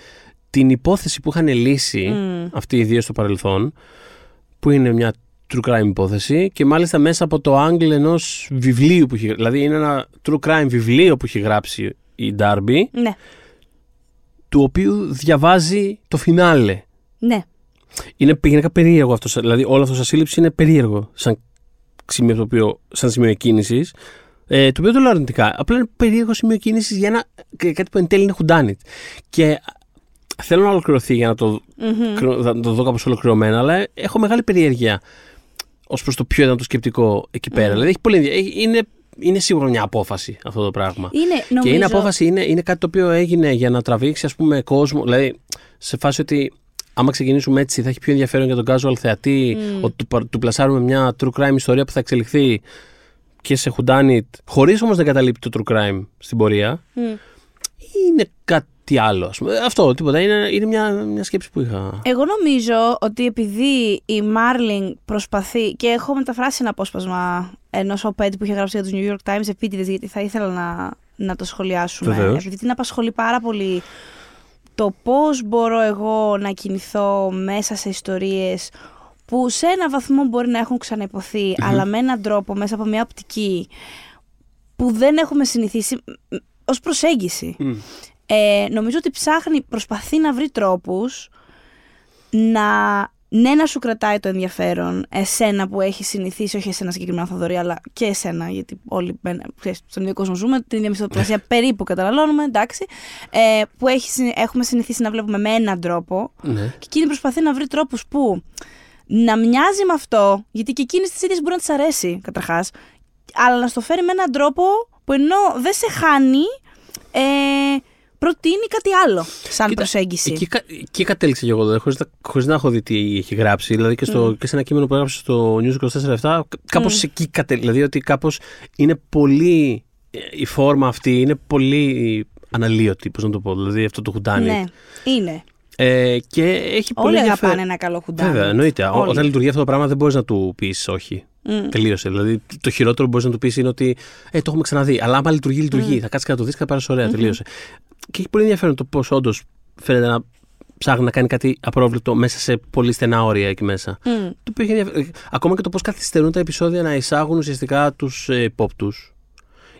την υπόθεση που είχαν λύσει Μμ. αυτοί οι δύο στο παρελθόν, που είναι μια true crime υπόθεση και μάλιστα μέσα από το angle ενός βιβλίου που έχει Δηλαδή είναι ένα true crime βιβλίο που έχει γράψει η Darby, Ναι, του οποίου διαβάζει το φινάλε. ναι. Είναι γενικά περίεργο αυτό. σαν- Δηλαδή, όλο αυτό σαν σύλληψη είναι περίεργο σαν σημείο, το οποίο, σαν σημείο εκκίνησης. Ε, το οποίο δεν το λέω αρνητικά. Απλά είναι περίεργο σημείο κίνηση για ένα, και κάτι που εν τέλει είναι χουντάνιτ. Και θέλω να ολοκληρωθεί για να το, Μμμ. κρυ- να το δω κάπως ολοκληρωμένα, αλλά έχω μεγάλη περιέργεια ως προς το ποιο ήταν το σκεπτικό εκεί πέρα. Δηλαδή, έχει πολύ ενδια- έχει- είναι, είναι σίγουρα μια απόφαση αυτό το πράγμα. Είναι, νομίζω... Και είναι απόφαση, είναι, είναι κάτι το οποίο έγινε για να τραβήξει ας πούμε κόσμο. Δηλαδή, σε φάση ότι άμα ξεκινήσουμε έτσι θα έχει πιο ενδιαφέρον για τον casual θεατή Μμ. ότι του, πα- του πλασάρουμε μια true crime ιστορία που θα εξελιχθεί και σε χουντάνιτ, χωρίς όμως να καταλείπει το true crime στην πορεία. Μμ. Ή είναι κάτι άλλο, ας πούμε. Αυτό, τίποτα. Είναι, είναι μια, μια σκέψη που είχα. Εγώ νομίζω ότι επειδή η Μάρλινγκ προσπαθεί και έχω μεταφράσει ένα απόσπασμα ενός οπέτη που είχε γράψει για τους New York Times επίτηδες, γιατί θα ήθελα να, να το σχολιάσουμε. Βεβαίως. Επειδή την απασχολεί πάρα πολύ το πώς μπορώ εγώ να κινηθώ μέσα σε ιστορίες που σε ένα βαθμό μπορεί να έχουν ξαναυποθεί, αλλά με έναν τρόπο, μέσα από μια οπτική που δεν έχουμε συνηθίσει μ, ως προσέγγιση. Ε, νομίζω ότι ψάχνει, προσπαθεί να βρει τρόπους να, ναι, να σου κρατάει το ενδιαφέρον εσένα που έχεις συνηθίσει, όχι εσένα συγκεκριμένα Θοδωρή, αλλά και εσένα, γιατί όλοι μπαίνα- ξέρεις, στον ίδιο κόσμο ζούμε, την ίδια μισθοπλασία περίπου καταναλώνουμε, εντάξει, ε, που έχει, συνη- έχουμε συνηθίσει να βλέπουμε με έναν τρόπο Ναι. και εκείνη προσπαθεί να βρει τρόπους που να μοιάζει με αυτό, γιατί και εκείνη τη ίδια μπορεί να της αρέσει καταρχάς, αλλά να στο φέρει με έναν τρόπο που ενώ δεν σε χάνει, ε, προτείνει κάτι άλλο σαν Κοίτα, προσέγγιση. Εκεί, κα- εκεί κατέληξα και εγώ, δηλαδή, χωρίς, να, χωρίς να έχω δει τι έχει γράψει. Δηλαδή και, στο, και σε ένα κείμενο που έγραψε στο News 24-7, κάπως εκεί κατέληξα. Δηλαδή ότι κάπως είναι πολύ. ε, Η φόρμα αυτή είναι πολύ αναλύωτη, πώς να το πω. Δηλαδή αυτό το χουντάνι. Ναι, είναι. Ε, και έχει πολύ Όλοι ενδιαφέρον. αγαπάνε ένα καλό χουντάνι. Βέβαια, εννοείται. Ό- Όλοι. Όταν λειτουργεί αυτό το πράγμα δεν μπορείς να του πεις όχι. Μμ. Τελείωσε. Δηλαδή το χειρότερο που μπορείς να του πεις είναι ότι ε, το έχουμε ξαναδεί. Αλλά άμα λειτουργεί, λειτουργεί. Θα κάτσεις και να το δεις και θα πάρεις ωραία. Τελείωσε. Και έχει πολύ ενδιαφέρον το πώς όντως φαίνεται να ψάχνει να κάνει κάτι απρόβλεπτο μέσα σε πολύ στενά όρια εκεί μέσα. Μμ. Το οποίο έχει ενδιαφέρον. Ε, Ακόμα και το πώς καθυστερούν τα επεισόδια να εισάγουν ουσιαστικά τους ε, υπόπτους.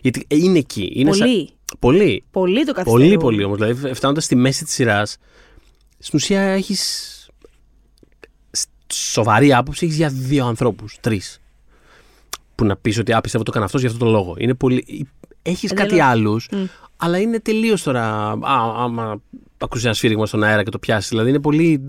Γιατί ε, είναι εκεί. Είναι σαν- Πολύ. Πολύ. Πολύ το καθυστερούν. Πολύ, πολύ όμως. Δηλαδή, φτάνοντας στη μέση της σειράς, στην ουσία έχεις. Σοβαρή άποψη έχεις για δύο ανθρώπους, τρεις. Που να πεις ότι άπιστευα το έκανε αυτός για αυτόν τον λόγο. Είναι πολύ. Έχεις κάτι Εντελώς. άλλους, Μμ. αλλά είναι τελείως τώρα. Α, άμα ακούσει ένα σφύριγμα στον αέρα και το πιάσεις. Δηλαδή είναι πολύ.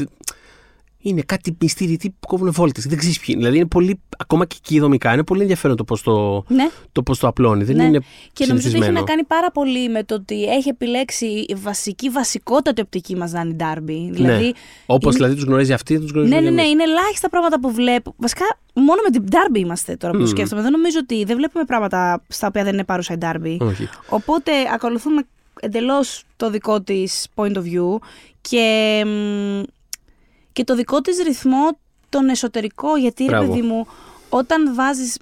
Είναι κάτι μυστηρητή που κόβουν βόλτε. Δεν ξέρεις ποιοι είναι. Δηλαδή είναι πολύ. Ακόμα και εκεί δομικά είναι πολύ ενδιαφέρον το πώς το, Ναι. το, πώς το απλώνει. Δεν Ναι. είναι Και νομίζω ότι έχει συνηθισμένο. να κάνει πάρα πολύ με το ότι έχει επιλέξει η βασική, βασικότατη οπτική μας να είναι η Ντάρμπι. Δηλαδή, ναι. Όπως είναι- δηλαδή τους γνωρίζει αυτή, τους γνωρίζει Ναι, ναι, και ναι, εμείς. είναι ελάχιστα πράγματα που βλέπω. Βασικά, μόνο με την Ντάρμπι είμαστε τώρα που το Μμμ. σκέφτομαι. Δεν νομίζω ότι δεν βλέπουμε πράγματα στα οποία δεν είναι παρούσα η Ντάρμπι. Όχι. Οπότε ακολουθούμε εντελώς το δικό της point of view και, μ, και το δικό της ρυθμό τον εσωτερικό. Γιατί ρε Μπράβο. παιδί μου, όταν βάζεις.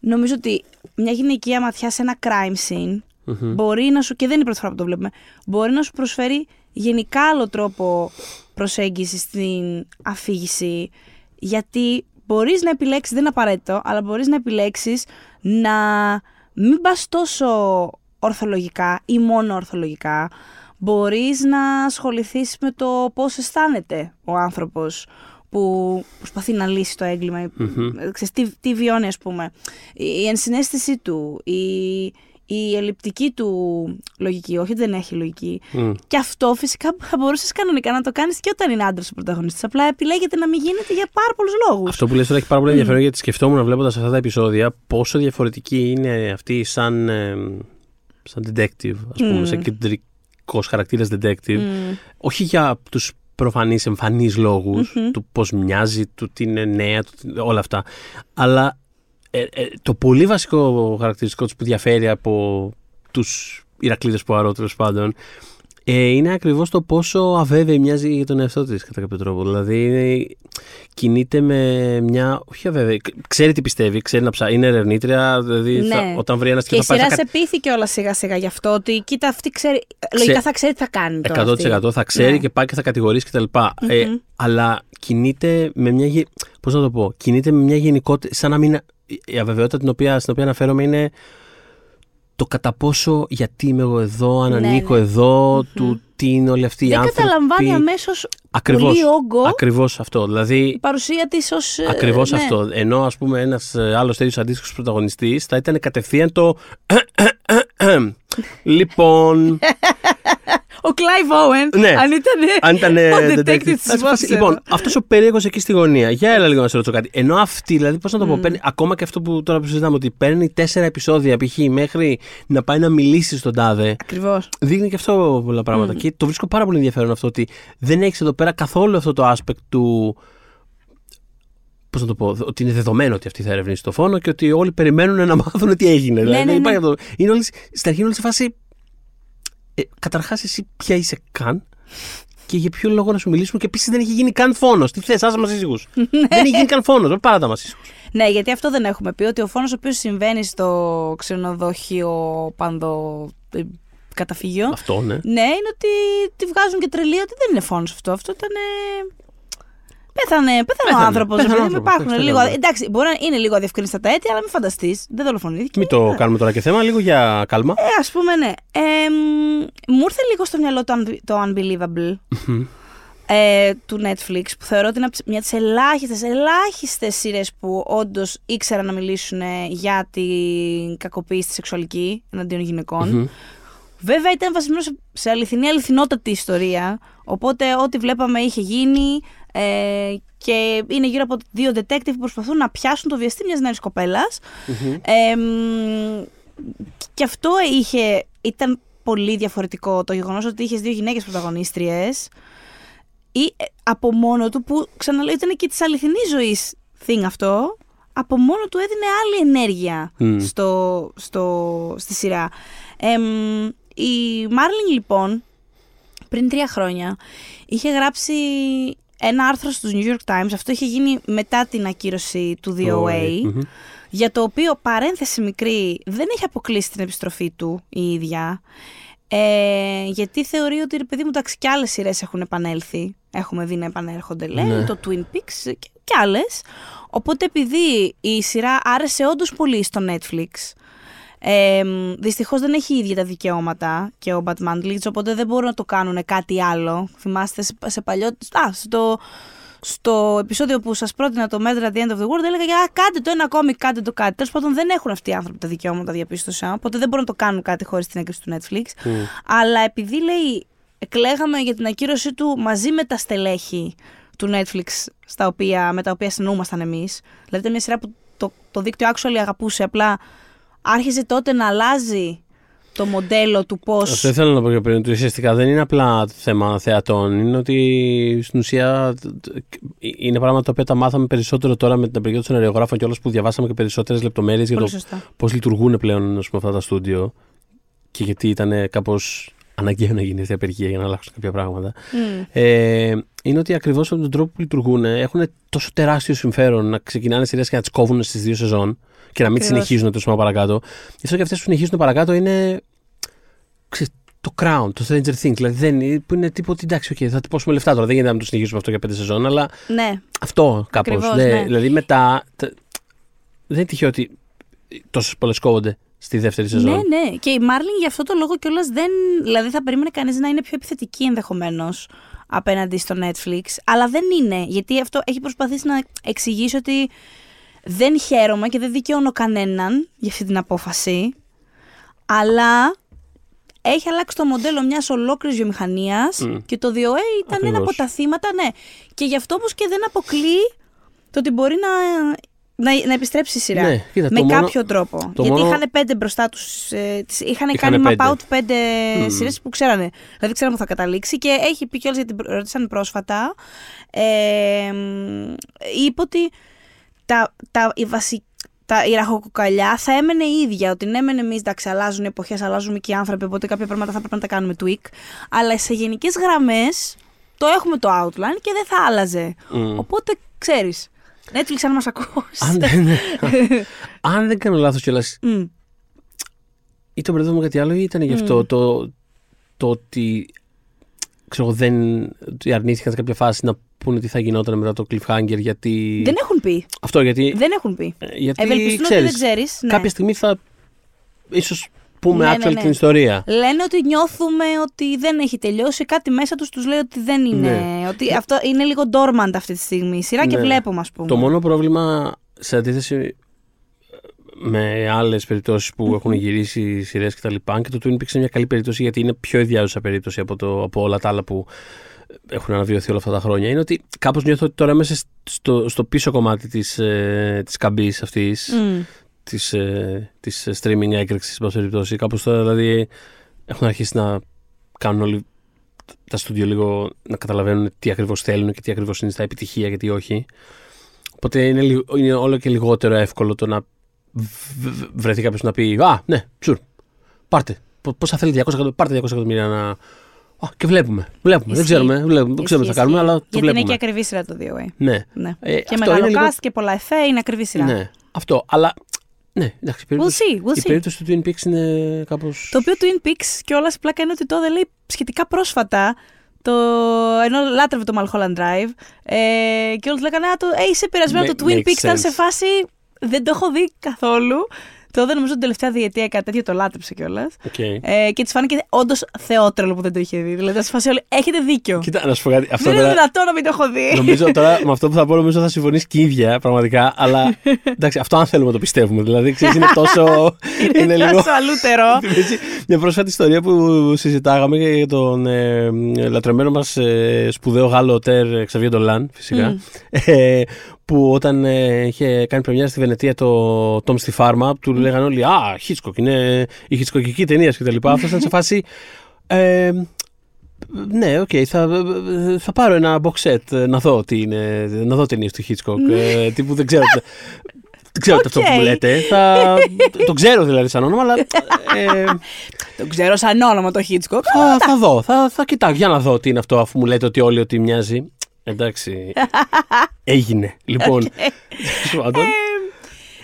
νομίζω ότι μια γυναικεία ματιά σε ένα crime scene Μμμ. μπορεί να σου, και δεν είναι η πρώτη φορά που το βλέπουμε, μπορεί να σου προσφέρει γενικά άλλο τρόπο προσέγγισης στην αφήγηση, γιατί μπορείς να επιλέξεις, δεν είναι απαραίτητο, αλλά μπορείς να επιλέξεις να μην πας τόσο ορθολογικά ή μόνο ορθολογικά, μπορείς να ασχοληθείς με το πώς αισθάνεται ο άνθρωπος που προσπαθεί να λύσει το έγκλημα. Μμμ. Ε, Ξέρεις, τι, τι βιώνει, ας πούμε. Η, η ενσυναίσθησή του, η, η ελλειπτική του λογική, όχι δεν έχει λογική. Μμ. Και αυτό φυσικά θα μπορούσες κανονικά να το κάνεις και όταν είναι άντρας ο πρωταγωνιστής. Απλά επιλέγεται να μην γίνεται για πάρα πολλούς λόγους. Αυτό που λες τώρα έχει πάρα πολύ ενδιαφέρον γιατί σκεφτόμουν βλέποντας αυτά τα επεισόδια πόσο διαφορετική είναι αυτή σαν, ε, σαν detective, ας πούμε, Μμ. σαν κεντρικό χαρακτήρας detective. Όχι για τους προφανείς εμφανείς λόγους, του πώς μοιάζει, του τι είναι νέα, του, τι- όλα αυτά. Αλλά ε, ε, το πολύ βασικό χαρακτηριστικό τους που διαφέρει από τους Ηρακλήδε Πουαρό τέλο πάντων ε, είναι ακριβώς το πόσο αβέβαιη μοιάζει για τον εαυτό της κατά κάποιο τρόπο. Δηλαδή είναι- κινείται με μια. Όχι αβέβαιη. Ξέρει τι πιστεύει, ξέρει να ψάχνει. Είναι ερευνήτρια. Δηλαδή θα- Ναι. όταν βρει ένας Και η θα πάει. σειρά θα σε πείθηκε όλα σιγά σιγά γι' αυτό ότι κοίτα αυτή ξέρει. Λογικά θα ξέρει τι θα κάνει. Τώρα 100% αυτή. θα ξέρει Ναι. και πάει και θα κατηγορήσει κτλ. Ε, αλλά κινείται με μια. γε- Πώς να το πω. Κινείται με μια γενικότητα. Σαν να μην. Η αβεβαιότητα την οποία, στην οποία αναφέρομαι είναι το κατά πόσο γιατί είμαι εγώ εδώ, αν Ναι, ανήκω ναι. εδώ, του τι είναι όλοι αυτοί οι Δεν άνθρωποι. καταλαμβάνει αμέσως Ακριβώς, πολύ όγκο Ακριβώς αυτό. Δηλαδή, η παρουσία της ως. Ακριβώς ναι. αυτό. Ενώ ας πούμε ένας άλλος τέτοιος αντίστοιχος πρωταγωνιστής θα ήταν κατευθείαν το. (clears throat) (clears throat) (clears throat) λοιπόν. (laughs) Ο Κλάιβ Όεν. Ναι. Αν ήταν. αν ήταν. Ο detective, detective της θα σε φάση, υπόθεσης Λοιπόν, εδώ. αυτός ο περίεργος εκεί στη γωνία. Για έλα λίγο να σε ρωτήσω κάτι. Ενώ αυτή, δηλαδή, πώς να το πω, παίρνει, ακόμα και αυτό που τώρα που συζητάμε, ότι παίρνει τέσσερα επεισόδια π.χ. μέχρι να πάει να μιλήσει στον τάδε. Ακριβώς. Δείχνει και αυτό πολλά πράγματα. Και το βρίσκω πάρα πολύ ενδιαφέρον αυτό ότι δεν έχεις εδώ πέρα καθόλου αυτό το aspect του. Πώς να το πω, ότι είναι δεδομένο ότι αυτή θα ερευνήσει το φόνο και ότι όλοι περιμένουν να μάθουν τι έγινε. δηλαδή, ναι, δεν ναι. υπάρχει αυτό. Είναι όλοι, στην αρχή είναι όλοι σε φάση. Ε, Καταρχάς, εσύ ποια είσαι καν και για ποιο λόγο να σου μιλήσουμε και επίσης δεν έχει γίνει καν φόνος. Τι θες, άσε μας ήσυχου. (laughs) δεν έχει γίνει καν φόνος. Πάρα τα μας ήσυχου. Ναι, γιατί αυτό δεν έχουμε πει. Ότι ο φόνος ο οποίος συμβαίνει στο ξενοδοχείο πανδο. ε, καταφύγιο. Αυτό, ναι. Ναι, είναι ότι τη βγάζουν και τρελή ότι δεν είναι φόνος αυτό. Αυτό ήταν. Πέθανε, πέθανε, ο Πέθανε, άνθρωπος. πέθανε ο Υπάρχουν άνθρωπος, εντάξει, λίγο. δεν είναι. Εντάξει, μπορεί να είναι λίγο αδιευκρινιστά τα αίτια, αλλά μην φανταστείς. Δεν δολοφονήθηκε. Μην το κάνουμε τώρα και θέμα, λίγο για κάλμα. Ε, ας πούμε, ναι. Ε, μ, μου ήρθε λίγο στο μυαλό το, unbe- το Unbelievable ε, του Netflix, που θεωρώ ότι είναι από τις- μια από τις ελάχιστες, ελάχιστες σειρές που όντως ήξεραν να μιλήσουν ε, για την κακοποίηση τη σεξουαλική εναντίον γυναικών. Βέβαια ήταν βασισμένο σε, σε αληθινή, αληθινότατη ιστορία. Οπότε ό,τι βλέπαμε είχε γίνει ε, και είναι γύρω από δύο detective που προσπαθούν να πιάσουν το βιαστή μιας νέας κοπέλας. Ε, μ, και αυτό είχε, ήταν πολύ διαφορετικό το γεγονός ότι είχες δύο γυναίκες πρωταγωνίστριες ή ε, από μόνο του που ξαναλέω ήταν και της αληθινής ζωής thing αυτό από μόνο του έδινε άλλη ενέργεια Μμ. στο, στο, στη σειρά. Ε, μ, η Μάρλιν λοιπόν πριν τρία χρόνια είχε γράψει ένα άρθρο στους New York Times, αυτό είχε γίνει μετά την ακύρωση του DOA, Μμμ. για το οποίο παρένθεση μικρή δεν έχει αποκλείσει την επιστροφή του η ίδια. Ε, γιατί θεωρεί ότι ρε παιδί μου εντάξει και άλλες σειρές έχουν επανέλθει. Έχουμε δει να επανέρχονται λέει, Ναι. το Twin Peaks και, και άλλες. Οπότε επειδή η σειρά άρεσε όντως πολύ στο Netflix, ε, Δυστυχώς δεν έχει ίδια τα δικαιώματα και ο Batman Leeds, οπότε δεν μπορούν να το κάνουν κάτι άλλο. Θυμάστε σε, σε παλιό. Α, στο, στο επεισόδιο που σας πρότεινα το Metal at the End of the World, έλεγα για κάντε το ένα ακόμη, κάντε το κάτι. Τέλος πάντων, δεν έχουν αυτοί οι άνθρωποι τα δικαιώματα, διαπίστωσα. Οπότε δεν μπορούν να το κάνουν κάτι χωρίς την έγκριση του Netflix. Αλλά επειδή λέει, εκλέγαμε για την ακύρωσή του μαζί με τα στελέχη του Netflix στα οποία, με τα οποία συνεννοούμασταν εμείς. Δηλαδή ήταν μια σειρά που το, το δίκτυο actually αγαπούσε. Απλά άρχιζε τότε να αλλάζει το μοντέλο του πώ. Αυτό ήθελα να πω και πριν. Ότι ουσιαστικά δεν είναι απλά θέμα θεατών. Είναι ότι στην ουσία είναι πράγματα τα οποία τα μάθαμε περισσότερο τώρα με την απεργία των σεναριογράφων και όλα που διαβάσαμε και περισσότερες λεπτομέρειες για Πολύ το σωστά. πώς λειτουργούν πλέον ας πούμε, αυτά τα στούντιο και γιατί ήταν κάπως αναγκαίο να γίνει αυτή η απεργία για να αλλάξουν κάποια πράγματα. Μμ. Ε, είναι ότι ακριβώς από τον τρόπο που λειτουργούν έχουν τόσο τεράστιο συμφέρον να ξεκινάνε σειρές και να τις κόβουν στις δύο σεζόν και να μην τι Ακριβώς. συνεχίζουν τόσο παρακάτω. Γι' αυτό και αυτές που συνεχίζουν παρακάτω είναι. Ξέρεις, το Crown, το Stranger Things. Δηλαδή δεν είναι, που είναι τίποτα. Εντάξει, okay, θα τυπώσουμε λεφτά τώρα. Δεν γίνεται να το συνεχίσουμε αυτό για πέντε σεζόν, αλλά Ναι, αυτό κάπως. Ακριβώς, ναι. Δηλαδή μετά. τα- δεν είναι τυχαίο ότι τόσες πολλές κόβονται στη δεύτερη σεζόν. ναι, ναι. Και η Μάρλιν γι' αυτό το λόγο κιόλας δεν. Δηλαδή θα περίμενε κανείς να είναι πιο επιθετική ενδεχομένως απέναντι στο Netflix. Αλλά δεν είναι. Γιατί αυτό έχει προσπαθήσει να εξηγήσει ότι δεν χαίρομαι και δεν δικαιώνω κανέναν για αυτή την απόφαση. Αλλά έχει αλλάξει το μοντέλο μιας ολόκληρης βιομηχανίας Μμ. και το DOA ήταν ένα από Ακριβώς. τα θύματα, ναι. Και γι' αυτό όμως και δεν αποκλείει το ότι μπορεί να, να, να επιστρέψει η σειρά. Ναι, κοίτα, με το μόνο- κάποιο τρόπο. το Γιατί μόνο- είχαν πέντε μπροστά τους. Ε, τις- είχαν Είχαν κάνει πέντε. map out πέντε Μμμ. σειρές που ξέρανε. Δηλαδή ξέρανε που θα καταλήξει και έχει πει κιόλας γιατί την ρωτήσαν πρόσφατα. Ε, μ, είπε ότι τα, τα, η βασι- τα, η ραχοκοκαλιά θα έμενε η ίδια. Ότι ναι, μεν εμείς εντάξει, αλλάζουν οι εποχές, αλλάζουμε και οι άνθρωποι, οπότε κάποια πράγματα θα πρέπει να τα κάνουμε tweak. Αλλά σε γενικές γραμμές το έχουμε το outline και δεν θα άλλαζε. Μμ. Οπότε ξέρεις. Netflix, αν μας ακούσει. Αν δεν, (laughs) αν δεν κάνω λάθος κιόλας, Μμ. ή το μπερδεύω με κάτι άλλο, ή ήταν γι' αυτό το, το ότι ξέρω, εγώ, δεν ότι αρνήθηκαν σε κάποια φάση να πούνε τι θα γινόταν μετά το cliffhanger. Γιατί. Δεν έχουν πει. Αυτό γιατί. Δεν έχουν πει. ε, γιατί Ευελπιστούν ότι δεν ξέρεις. Ναι. Κάποια στιγμή θα. ίσως πούμε Ναι, actual ναι, ναι. την ιστορία. Λένε ότι νιώθουμε ότι δεν έχει τελειώσει. Κάτι μέσα τους τους λέει ότι δεν είναι. Ναι. Ότι αυτό είναι λίγο dormant αυτή τη στιγμή. η Σειρά και Ναι. βλέπουμε, ας πούμε. Το μόνο πρόβλημα σε αντίθεση με άλλες περιπτώσεις που έχουν γυρίσει σειρές κτλ. Και, και το Twin Peaks είναι μια καλή περίπτωση γιατί είναι πιο ιδιάζουσα περίπτωση από, το, από όλα τα άλλα που έχουν αναβιωθεί όλα αυτά τα χρόνια. Είναι ότι κάπως νιώθω ότι τώρα μέσα στο, στο πίσω κομμάτι της, ε, της καμπής αυτής, Μμ. Της, ε, της streaming έκρηξης, σε πάση περιπτώσει, κάπως τώρα δηλαδή έχουν αρχίσει να κάνουν όλοι τα στούντιο λίγο να καταλαβαίνουν τι ακριβώς θέλουν και τι ακριβώς είναι στα επιτυχία και τι όχι. Οπότε είναι, λι- είναι όλο και λιγότερο εύκολο το να β- β- βρεθεί κάποιος να πει Α, ναι, τσουρ, πάρτε. Πο- Πόσα θέλετε, 200 εκατομμύρια, πάρτε 200 εκατομμύρια να. Α, και βλέπουμε. βλέπουμε. Δεν Ισχύει. ξέρουμε, βλέπουμε, δεν ξέρουμε τι θα Ισχύει, κάνουμε, ισχύει. αλλά το Γιατί βλέπουμε. είναι και ακριβή σειρά το DOA. Ναι. Ναι. Ε, και αυτό μεγάλο είναι λίγο- cast και πολλά εφέ, είναι ακριβή σειρά. Ναι, αυτό. Αλλά. Ναι, εντάξει, η We'll περίπτωση, see, we'll η see. περίπτωση του Twin Peaks είναι κάπω. Το οποίο Twin Peaks και όλα η πλάκα είναι ότι το δεν λέει σχετικά πρόσφατα. Το... Ενώ λάτρευε το Mulholland Drive ε, και όλοι λέγανε «Α, το, ε, είσαι πειρασμένο Ma- το Twin makes Peaks ήταν σε sense. φάση δεν το έχω δει καθόλου το δεν νομίζω την τελευταία διετία κάτι τέτοιο το λάτρεψε κιόλας. Okay. Ε, και της φάνηκε όντως θεότρελο που δεν το είχε δει. Δηλαδή, ήταν σε φάση όλοι, έχετε δίκιο. Κοίτα, να σου πω κάτι. Αυτό δεν είναι τώρα, δυνατό να μην το έχω δει. νομίζω τώρα με αυτό που θα πω, νομίζω θα συμφωνήσει και η ίδια πραγματικά. Αλλά (laughs) εντάξει, αυτό αν θέλουμε να το πιστεύουμε. Δηλαδή, ξέρεις, είναι τόσο. (laughs) είναι λίγο. τόσο αλούτερο. (laughs) Θυμίζει μια πρόσφατη ιστορία που συζητάγαμε για τον ε, λατρεμένο μας ε, σπουδαίο Γάλλο Τέρ Ξαβιέ Ντολάν φυσικά Μμ. ε, που όταν ε, είχε κάνει πρεμιέρα στη Βενετία το Tom στη Φάρμα του λέγανε όλοι «Α, Hitchcock, είναι η Hitchcockική ταινία» και τα λοιπά. Αυτός ήταν σε φάση ε, ναι, οκ, θα, θα πάρω ένα box set ε, να δω, τι είναι, να δω ταινίες του Hitchcock. ε, τύπου δεν ξέρω. Δεν ξέρω αυτό που μου Οκ. λέτε. Θα, το ξέρω δηλαδή σαν όνομα, αλλά ε, Το ξέρω σαν όνομα το Hitchcock. θα, θα δω. Θα, θα κοιτάω για να δω τι είναι αυτό, αφού μου λέτε ότι όλοι ότι μοιάζει. Εντάξει. (laughs) Έγινε. Λοιπόν. (laughs) τέλος πάντων.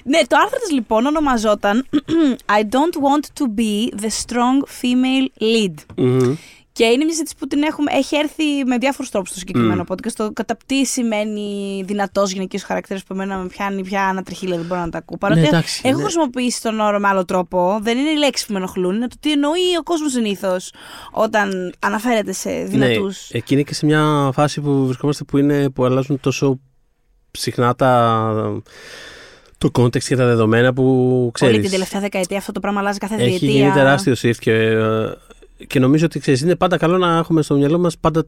Ναι, το άρθρο της λοιπόν ονομαζόταν (clears throat) I don't want to be the strong female lead. Μμμ. Και είναι μια συζήτηση που την έχουμε, έχει έρθει με διάφορους τρόπους στο συγκεκριμένο podcast. Στο κατά τι σημαίνει δυνατός γυναικείος χαρακτήρας που εμένα με πιάνει πια ένα τριχύλα, δεν μπορώ να τα ακούω. Παρότι Ναι, εντάξει, έχω ναι. χρησιμοποιήσει τον όρο με άλλο τρόπο, δεν είναι οι λέξει που με ενοχλούν, είναι το τι εννοεί ο κόσμος συνήθως όταν αναφέρεται σε δυνατούς. Ναι, εκεί είναι και σε μια φάση που βρισκόμαστε που, είναι, που αλλάζουν τόσο συχνά τα, το context και τα δεδομένα που ξέρεις. Όλη την τελευταία δεκαετία αυτό το πράγμα αλλάζει κάθε Έχει διετία. γίνει τεράστιο shift και, ε, και νομίζω ότι ξέρεις, είναι πάντα καλό να έχουμε στο μυαλό μας πάντα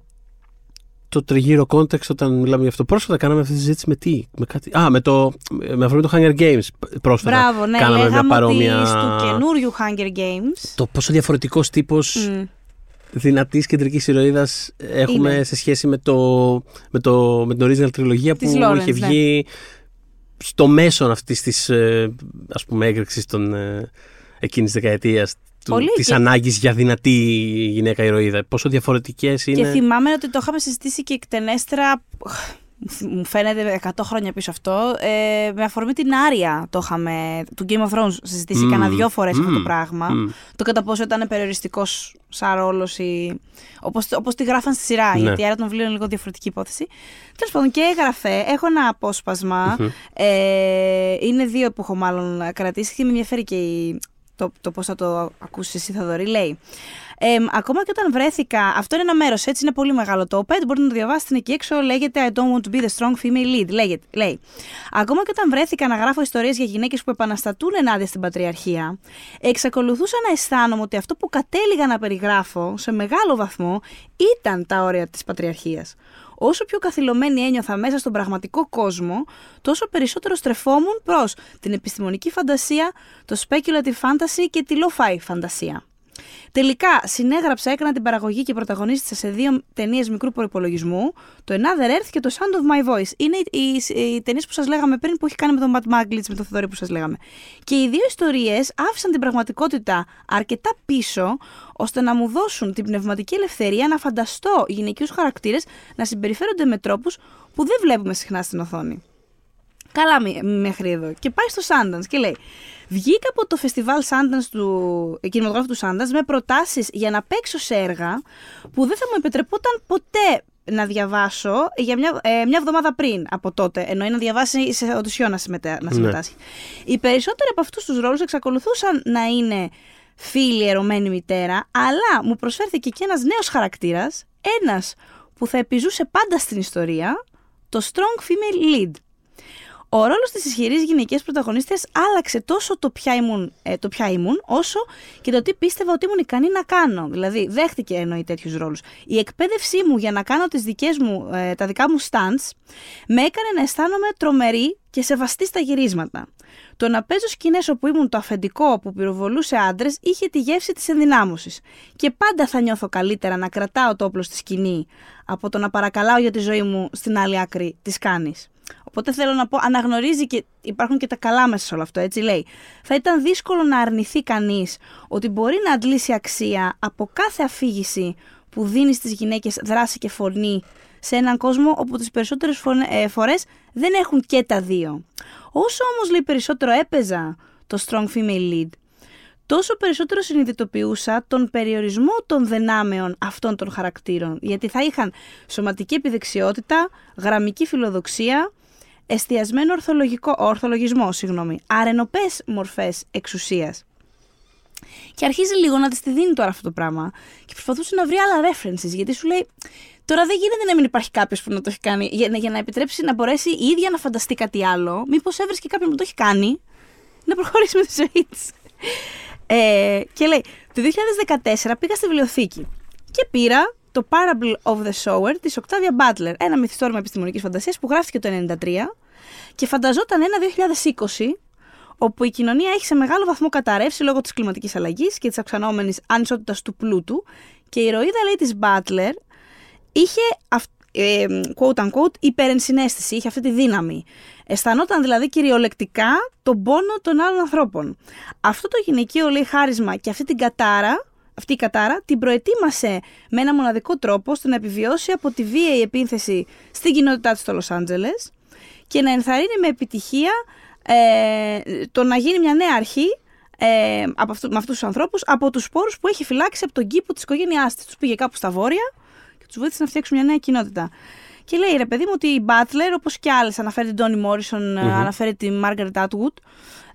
το τριγύρο context όταν μιλάμε γι' αυτό. Πρόσφατα κάναμε αυτή τη συζήτηση με τι, με κάτι. Α, με, το, με αφορμή το Hunger Games. Πρόσφατα Μπράβο, ναι, κάναμε λέγαμε μια παρόμοια. ότι στο καινούριο Hunger Games. Το πόσο διαφορετικός τύπος μ, δυνατής κεντρικής ηρωίδας έχουμε Είναι. σε σχέση με, το, με, το, με την original τριλογία Της που Lawrence, είχε ναι. βγει στο μέσον αυτής της ε, ας πούμε έκρηξης των ε, εκείνης δεκαετίας Πολύ της και- ανάγκης για δυνατή γυναίκα ηρωίδα. Πόσο διαφορετικές είναι; Και θυμάμαι ότι το είχαμε συζητήσει και εκτενέστερα. Μου φαίνεται 100 χρόνια πίσω αυτό. Ε, με αφορμή την Άρια το είχαμε. του Game of Thrones συζητήσει Μμμ, κανένα δυο φορές αυτό το μμμ, πράγμα. μμμ. Το κατά πόσο ήταν περιοριστικός σαν ρόλος ή. Όπως, όπως τη γράφαν στη σειρά, Ναι. γιατί η Άρια των βιβλίων είναι λίγο διαφορετική υπόθεση. Τέλος πάντων, και έγραφε. Έχω ένα απόσπασμα. Ε, είναι δύο που έχω μάλλον κρατήσει και με ενδιαφέρει και η, το, το πώς θα το ακούσεις εσύ, Θαδωρή. Λέει. Ε, ακόμα και όταν βρέθηκα. Αυτό είναι ένα μέρος, έτσι είναι πολύ μεγάλο το OPED. Μπορείτε να το διαβάσετε είναι εκεί έξω. Λέγεται I don't want to be the strong female lead. Λέγεται, λέει. Ακόμα και όταν βρέθηκα να γράφω ιστορίες για γυναίκες που επαναστατούν ενάντια στην πατριαρχία, εξακολουθούσα να αισθάνομαι ότι αυτό που κατέληγα να περιγράφω σε μεγάλο βαθμό ήταν τα όρια της πατριαρχίας. Όσο πιο καθυλωμένη ένιωθα μέσα στον πραγματικό κόσμο, τόσο περισσότερο στρεφόμουν προς την επιστημονική φαντασία, το speculative fantasy και τη lo-fi φαντασία. Τελικά, συνέγραψα, έκανα την παραγωγή και πρωταγωνίστησα σε δύο ταινίες μικρού προπολογισμού, το Another Earth και το Sound of My Voice. Είναι οι, οι, οι ταινίες που σας λέγαμε πριν που έχει κάνει με τον Matt Maglitz, με τον Θεοδωρή που σας λέγαμε. Και οι δύο ιστορίες άφησαν την πραγματικότητα αρκετά πίσω, ώστε να μου δώσουν την πνευματική ελευθερία να φανταστώ γυναικείους χαρακτήρες να συμπεριφέρονται με τρόπους που δεν βλέπουμε συχνά στην οθόνη. Καλά μη- μέχρι εδώ. Και πάει στο Sundance και λέει: Βγήκα από το φεστιβάλ Sundance του ε, κινηματογράφου του Sundance με προτάσεις για να παίξω σε έργα που δεν θα μου επιτρεπόταν ποτέ να διαβάσω για μια, ε, μια εβδομάδα πριν από τότε. Εννοεί να διαβάσει σε οντισιό να, συμμετέ, να συμμετάσχει. Οι περισσότεροι από αυτούς τους ρόλους εξακολουθούσαν να είναι φίλη, ερωμένη μητέρα, αλλά μου προσφέρθηκε και ένας νέος χαρακτήρας, ένας που θα επιζούσε πάντα στην ιστορία, το strong female lead. Ο ρόλος της ισχυρής γυναικείας πρωταγωνίστριας άλλαξε τόσο το ποια, ήμουν, ε, το ποια ήμουν, όσο και το τι πίστευα ότι ήμουν ικανή να κάνω. Δηλαδή, δέχτηκε εννοεί τέτοιους ρόλους. Η εκπαίδευσή μου για να κάνω τις δικές μου, ε, τα δικά μου stunts με έκανε να αισθάνομαι τρομερή και σεβαστή στα γυρίσματα. Το να παίζω σκηνές όπου ήμουν το αφεντικό που πυροβολούσε άντρες είχε τη γεύση της ενδυνάμωσης. Και πάντα θα νιώθω καλύτερα να κρατάω το όπλο στη σκηνή από το να παρακαλάω για τη ζωή μου στην άλλη άκρη της κάνης. Οπότε θέλω να πω, αναγνωρίζει και υπάρχουν και τα καλά μέσα σε όλο αυτό, έτσι λέει. Θα ήταν δύσκολο να αρνηθεί κανείς ότι μπορεί να αντλήσει αξία από κάθε αφήγηση που δίνει στις γυναίκες δράση και φωνή σε έναν κόσμο όπου τις περισσότερες φωνε- ε, φορές δεν έχουν και τα δύο. Όσο όμως λέει περισσότερο έπαιζα το strong female lead, τόσο περισσότερο συνειδητοποιούσα τον περιορισμό των δυνάμεων αυτών των χαρακτήρων. Γιατί θα είχαν σωματική επιδεξιότητα, γραμμική φιλοδοξία, εστιασμένο ορθολογικό, ορθολογισμό, συγγνώμη, αρενοπές μορφές εξουσίας. Και αρχίζει λίγο να της τη δίνει τώρα αυτό το πράγμα και προσπαθούσε να βρει άλλα references γιατί σου λέει τώρα δεν γίνεται να μην υπάρχει κάποιος που να το έχει κάνει για, για να επιτρέψει να μπορέσει η ίδια να φανταστεί κάτι άλλο. Μήπως έβρισκε κάποιον που το έχει κάνει να προχωρήσει με τη ζωή της. Ε, και λέει, το 2014 πήγα στη βιβλιοθήκη και πήρα το Parable of the Shower της Octavia Butler, ένα μυθιστόρημα επιστημονικής φαντασίας που γράφτηκε το 1993 και φανταζόταν ένα 2020 όπου η κοινωνία έχει σε μεγάλο βαθμό καταρρεύσει λόγω της κλιματικής αλλαγής και της αυξανόμενης ανισότητας του πλούτου και η ηρωίδα λέει της Butler είχε αυ- ε, quote unquote υπερενσυναίσθηση, είχε αυτή τη δύναμη. Αισθανόταν δηλαδή κυριολεκτικά τον πόνο των άλλων ανθρώπων. Αυτό το γυναικείο λέει χάρισμα και αυτή την κατάρα, αυτή η κατάρα την προετοίμασε με ένα μοναδικό τρόπο ώστε να επιβιώσει από τη βίαιη επίθεση στην κοινότητά της στο Λος Άντζελες και να ενθαρρύνει με επιτυχία ε, το να γίνει μια νέα αρχή ε, από αυτού, με αυτούς τους ανθρώπους από τους σπόρους που έχει φυλάξει από τον κήπο της οικογένειάς της. Τους πήγε κάπου στα βόρεια και τους βοήθησε να φτιάξουν μια νέα κοινότητα. Και λέει ρε παιδί μου ότι η Butler, όπως και άλλες, αναφέρει την Τόνι Μόρισον, αναφέρει τη Margaret Atwood,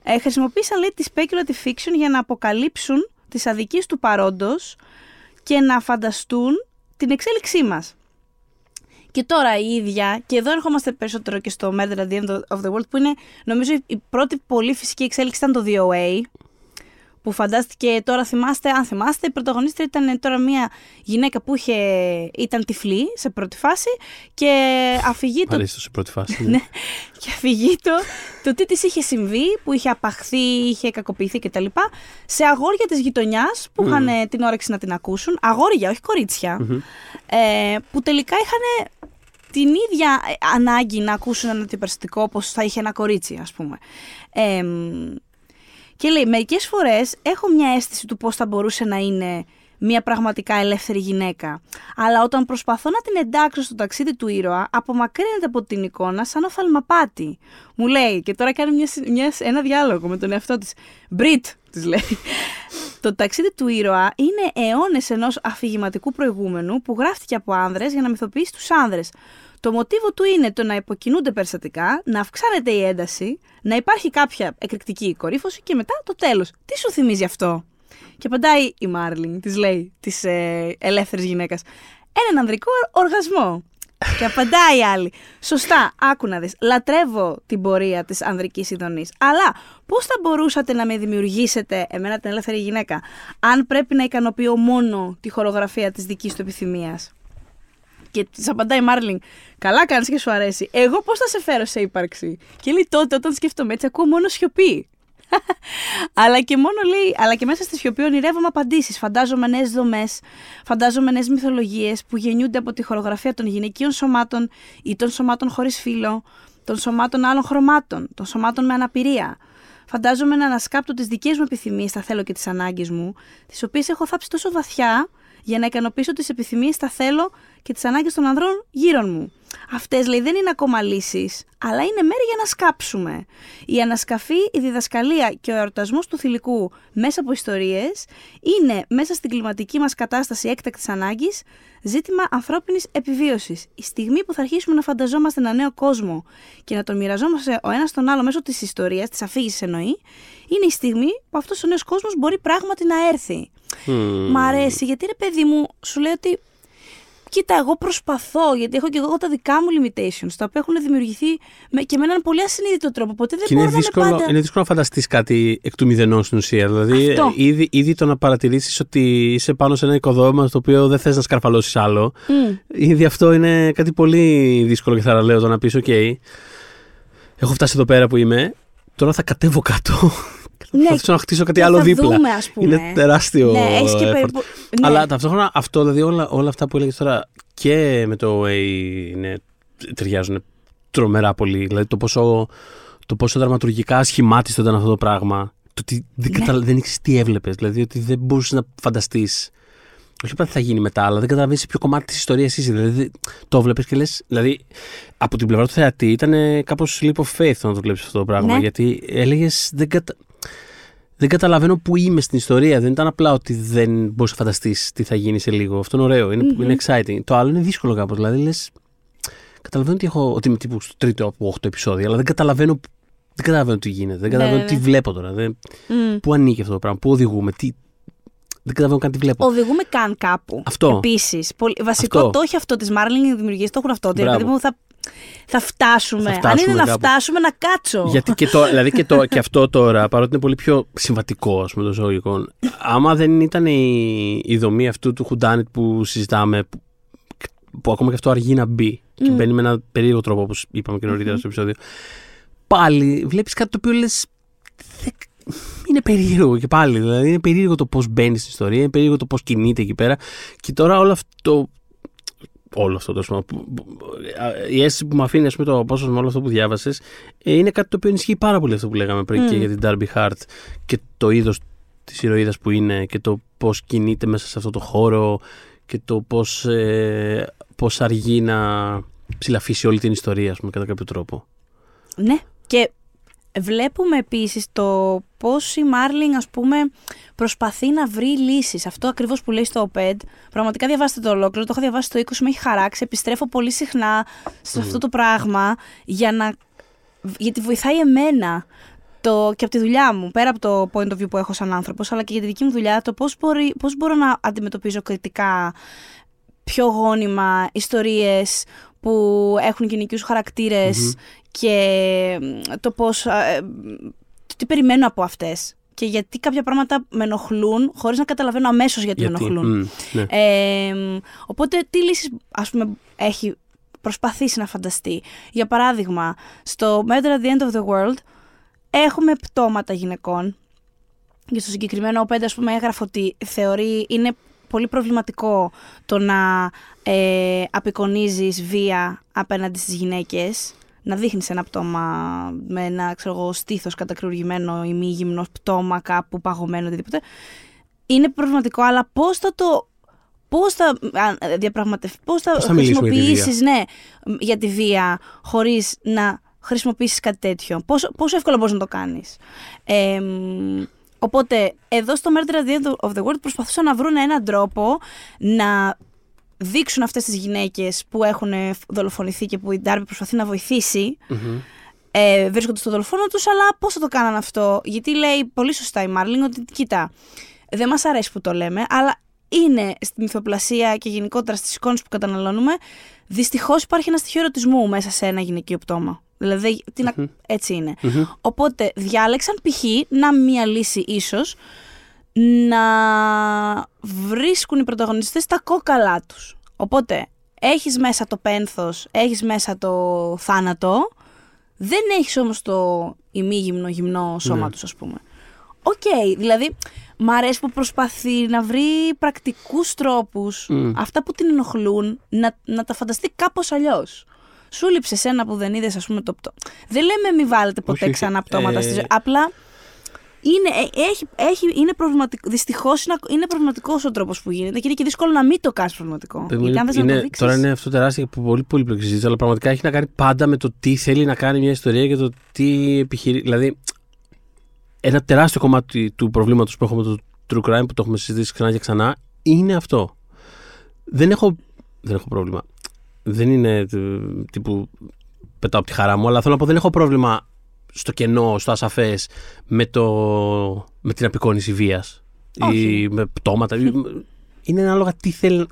ε, χρησιμοποίησαν λέει τη speculative fiction για να αποκαλύψουν τι αδικίες του παρόντος και να φανταστούν την εξέλιξή μας. Και τώρα η ίδια, και εδώ ερχόμαστε περισσότερο και στο Murder at the End of the World, που είναι νομίζω η πρώτη πολύ φυσική εξέλιξη ήταν το DOA, που φαντάστηκε τώρα θυμάστε, αν θυμάστε, η πρωταγωνίστρια ήταν τώρα μια γυναίκα που είχε, ήταν τυφλή σε πρώτη φάση και αφηγεί το, Αρέσει το σε πρώτη φάση. (laughs) ναι, και αφηγεί το, το τι της είχε συμβεί, που είχε απαχθεί, είχε κακοποιηθεί κτλ. Σε αγόρια της γειτονιάς που είχαν ε, την όρεξη να την ακούσουν, αγόρια, όχι κορίτσια, ε, που τελικά είχαν την ίδια ε, ανάγκη να ακούσουν ένα αντιπεραστικό όπως θα είχε ένα κορίτσι, ας πούμε. Ε, Και λέει, μερικές φορές έχω μια αίσθηση του πώς θα μπορούσε να είναι μια πραγματικά ελεύθερη γυναίκα. Αλλά όταν προσπαθώ να την εντάξω στο ταξίδι του ήρωα, απομακρύνεται από την εικόνα σαν οφθαλμαπάτη. Μου λέει, και τώρα κάνει μια, μια, ένα διάλογο με τον εαυτό της. Μπριτ, της λέει. Το ταξίδι του ήρωα είναι αιώνες ενός αφηγηματικού προηγούμενου που γράφτηκε από άνδρες για να μυθοποιήσει τους άνδρες. Το μοτίβο του είναι το να υποκινούνται περιστατικά, να αυξάνεται η ένταση, να υπάρχει κάποια εκρηκτική κορύφωση και μετά το τέλος. Τι σου θυμίζει αυτό; Και απαντάει η Μάρλινγκ, της λέει, της ε, ελεύθερης γυναίκας. Έναν ανδρικό οργασμό. και απαντάει η άλλη. Σωστά, άκου να δεις. Λατρεύω την πορεία της ανδρικής ειδονής. Αλλά πώς θα μπορούσατε να με δημιουργήσετε, εμένα την ελεύθερη γυναίκα, αν πρέπει να ικανοποιώ μόνο τη χορογραφία της δικής του επιθυμίας; Και της απαντάει η Μάρλινγκ, Καλά κάνεις και σου αρέσει. Εγώ πώς θα σε φέρω σε ύπαρξη; Και λέει τότε, όταν σκέφτομαι έτσι, ακούω μόνο σιωπή. (laughs) αλλά, και μόνο λέει, αλλά και μέσα στη σιωπή ονειρεύομαι απαντήσεις. Φαντάζομαι νέες δομές, φαντάζομαι νέες μυθολογίες που γεννιούνται από τη χορογραφία των γυναικείων σωμάτων ή των σωμάτων χωρίς φύλλο, των σωμάτων άλλων χρωμάτων, των σωμάτων με αναπηρία. Φαντάζομαι να ανασκάπτω τις δικές μου επιθυμίες, τα θέλω και τις ανάγκες μου, τις οποίες έχω θάψει τόσο βαθιά για να ικανοποιήσω τις επιθυμίες, τα θέλω και τις ανάγκες των ανδρών γύρω μου. Αυτές λέει δεν είναι ακόμα λύσεις, αλλά είναι μέρη για να σκάψουμε. Η ανασκαφή, η διδασκαλία και ο εορτασμός του θηλυκού μέσα από ιστορίες είναι μέσα στην κλιματική μας κατάσταση έκτακτης ανάγκης ζήτημα ανθρώπινης επιβίωσης. Η στιγμή που θα αρχίσουμε να φανταζόμαστε ένα νέο κόσμο και να τον μοιραζόμαστε ο ένας τον άλλο μέσω της ιστορίας, της αφήγησης εννοεί, είναι η στιγμή που αυτός ο νέος κόσμος μπορεί πράγματι να έρθει. Mm. Μ' αρέσει γιατί ρε παιδί μου, σου λέει ότι Κοίτα, εγώ προσπαθώ, γιατί έχω και εγώ τα δικά μου limitations, τα οποία έχουν δημιουργηθεί με, και με έναν πολύ ασυνείδητο τρόπο. Οπότε δεν είναι, δύσκολο, να πάντα... είναι δύσκολο να φανταστείς κάτι εκ του μηδενός στην ουσία. Δηλαδή, ήδη, ήδη το να παρατηρήσεις ότι είσαι πάνω σε ένα οικοδόμημα στο οποίο δεν θες να σκαρφαλώσεις άλλο. Mm. Ήδη αυτό είναι κάτι πολύ δύσκολο και θαραλέο το να πεις: OK, έχω φτάσει εδώ πέρα που είμαι. Τώρα θα κατέβω κάτω ναι, θα να χτίσω κάτι άλλο δίπλα. Δούμε, ας πούμε. Είναι τεράστιο. Ναι, έχεις και περίπου... ναι. Αλλά ταυτόχρονα αυτό, δηλαδή όλα, όλα αυτά που έλεγες τώρα και με το OA είναι, ταιριάζουν τρομερά πολύ. Δηλαδή το πόσο, το πόσο δραματουργικά σχημάτιστο ήταν αυτό το πράγμα. Το ότι δεν, ναι. καταλα... δεν ήξερες τι έβλεπες. Δηλαδή ότι δεν μπορούσες να φανταστείς. Όχι τι θα γίνει μετά, αλλά δεν καταλαβαίνεις ποιο κομμάτι της ιστορίας είσαι. Δηλαδή το βλέπεις και λες. Δηλαδή από την πλευρά του θεατή ήταν κάπως leap of faith να το βλέπεις αυτό το πράγμα. Ναι. Γιατί έλεγες. Δεν κατα δεν καταλαβαίνω που είμαι στην ιστορία. Δεν ήταν απλά ότι δεν μπορείς να φανταστείς τι θα γίνει σε λίγο. Αυτό είναι ωραίο, είναι, είναι exciting. Το άλλο είναι δύσκολο κάπως. Δηλαδή λες. Καταλαβαίνω ότι, έχω, ότι είμαι τύπου στο τρίτο από οχτώ επεισόδια, αλλά δεν καταλαβαίνω, δεν καταλαβαίνω τι γίνεται. Δεν καταλαβαίνω ναι, τι ναι. βλέπω τώρα. Δεν, mm. Πού ανήκει αυτό το πράγμα, πού οδηγούμε, τι, δεν καταλαβαίνω καν τι βλέπω. Οδηγούμε καν κάπου. Αυτό. Επίσης. Βασικό αυτό. το έχει αυτό της Μάρλινγκ οι δημιουργίες το έχουν αυτό. Δηλαδή θα θα φτάσουμε. Θα φτάσουμε Αν είναι να φτάσουμε, να κάτσω. Γιατί και, το, δηλαδή και, το, και αυτό τώρα, παρότι είναι πολύ πιο συμβατικό, ας πούμε, το ζωικό, άμα δεν ήταν η, η δομή αυτού του Χουντάνιτ που συζητάμε, που, που ακόμα και αυτό αργεί να μπει mm. και μπαίνει με ένα περίεργο τρόπο, όπως είπαμε και νωρίτερα mm-hmm. στο επεισόδιο, πάλι βλέπεις κάτι το οποίο λες. Είναι περίεργο και πάλι. Δηλαδή είναι περίεργο το πώς μπαίνει στην ιστορία, είναι περίεργο το πώς κινείται εκεί πέρα. Και τώρα όλο αυτό όλο αυτό το σημείο. Η αίσθηση που μου αφήνει, ας πούμε, το πόσο με όλο αυτό που διάβασες, ε, είναι κάτι το οποίο ενισχύει πάρα πολύ αυτό που λέγαμε πριν mm. και για την Darby Hart και το είδος της ηρωίδας που είναι και το πώς κινείται μέσα σε αυτό το χώρο και το πώς ε, πώς αργεί να ψηλαφίσει όλη την ιστορία, ας πούμε, κατά κάποιο τρόπο. Ναι. Και Βλέπουμε επίσης το πώς η Μάρλινγκ ας πούμε προσπαθεί να βρει λύσεις. Αυτό ακριβώς που λέει στο OPED. Πραγματικά διαβάστε το ολόκληρο, το έχω διαβάσει στο 20, με έχει χαράξει. Επιστρέφω πολύ συχνά σε αυτό το πράγμα για να... γιατί βοηθάει εμένα το, και από τη δουλειά μου, πέρα από το point of view που έχω σαν άνθρωπος, αλλά και για τη δική μου δουλειά, το πώς, μπορεί, πώς μπορώ να αντιμετωπίζω κριτικά πιο γόνιμα ιστορίες που έχουν γενικούς και το πώς, ε, τι περιμένω από αυτές και γιατί κάποια πράγματα με ενοχλούν χωρίς να καταλαβαίνω αμέσως γιατί, γιατί. με ενοχλούν. Ναι. οπότε τι λύσεις ας πούμε έχει προσπαθήσει να φανταστεί; Για παράδειγμα, στο Murder at the End of the World έχουμε πτώματα γυναικών και στο συγκεκριμένο ο Πέντε ας πούμε έγραφε ότι θεωρεί είναι πολύ προβληματικό το να ε, απεικονίζεις βία απέναντι στις γυναίκες να δείχνεις ένα πτώμα με ένα ξέρω εγώ, στήθος κατακρουργημένο ή μη γυμνό πτώμα κάπου παγωμένο οτιδήποτε. Είναι προβληματικό, αλλά πώς θα το. Πώς θα διαπραγματευτεί, πώς θα, Πώς θα μιλήσουμε για τη βία; χρησιμοποιήσεις ναι, για τη βία χωρίς να χρησιμοποιήσεις κάτι τέτοιο. Πόσο, πόσο εύκολο μπορείς να το κάνεις. Ε, μ, οπότε, εδώ στο Murder at the End of the World προσπαθούσαν να βρουν έναν τρόπο να δείξουν αυτές τις γυναίκες που έχουν δολοφονηθεί και που η Ντάρμπι προσπαθεί να βοηθήσει Μμμ. ε, βρίσκονται στο δολοφόνο τους, αλλά πώς θα το κάνανε αυτό; Γιατί λέει πολύ σωστά η Μάρλινγκ ότι κοίτα, δεν μας αρέσει που το λέμε, αλλά είναι στη μυθοπλασία και γενικότερα στις εικόνες που καταναλώνουμε, δυστυχώς υπάρχει ένα στοιχείο ερωτισμού μέσα σε ένα γυναικείο πτώμα. Δηλαδή, τι να- έτσι είναι. Μμμ. Οπότε διάλεξαν π.χ. να μία λύση ίσως να βρίσκουν οι πρωταγωνιστές τα κόκαλά τους. Οπότε έχεις μέσα το πένθος, έχεις μέσα το θάνατο, δεν έχεις όμως το ημίγυμνο γυμνό σώμα Ναι. τους ας πούμε. Οκ, δηλαδή μ' αρέσει που προσπαθεί να βρει πρακτικούς τρόπους, Μμ. αυτά που την ενοχλούν, να, να τα φανταστεί κάπως αλλιώς. Σου λείψε ένα που δεν είδες, ας πούμε, το πτώμα. Δεν λέμε μη βάλετε ποτέ Όχι, ξανά όχι. πτώματα Ε, στη ζωή. Απλά είναι, ε, έχει, έχει, είναι προβληματικό. Δυστυχώς είναι, είναι προβληματικός ο τρόπος που γίνεται και είναι και δύσκολο να μην το κάνεις προβληματικό. Παιδί μου, Γιατί αν είναι- θες να το είναι- δείξεις- τώρα είναι αυτό τεράστια και πολύ πολύπλοκη συζήτηση, αλλά πραγματικά έχει να κάνει πάντα με το τι θέλει να κάνει μια ιστορία και το τι επιχειρεί. Δηλαδή, ένα τεράστιο κομμάτι του προβλήματος που έχουμε με το true crime, που το έχουμε συζητήσει ξανά και ξανά, είναι αυτό. Δεν έχω, δεν έχω πρόβλημα. Δεν είναι ε, τύπου πετάω από τη χαρά μου, αλλά θέλω να πω δεν έχω πρόβλημα στο κενό, στο ασαφές με, το, με την απεικόνηση βίας ή Όχι. με πτώματα. είναι ανάλογα τι θέλει.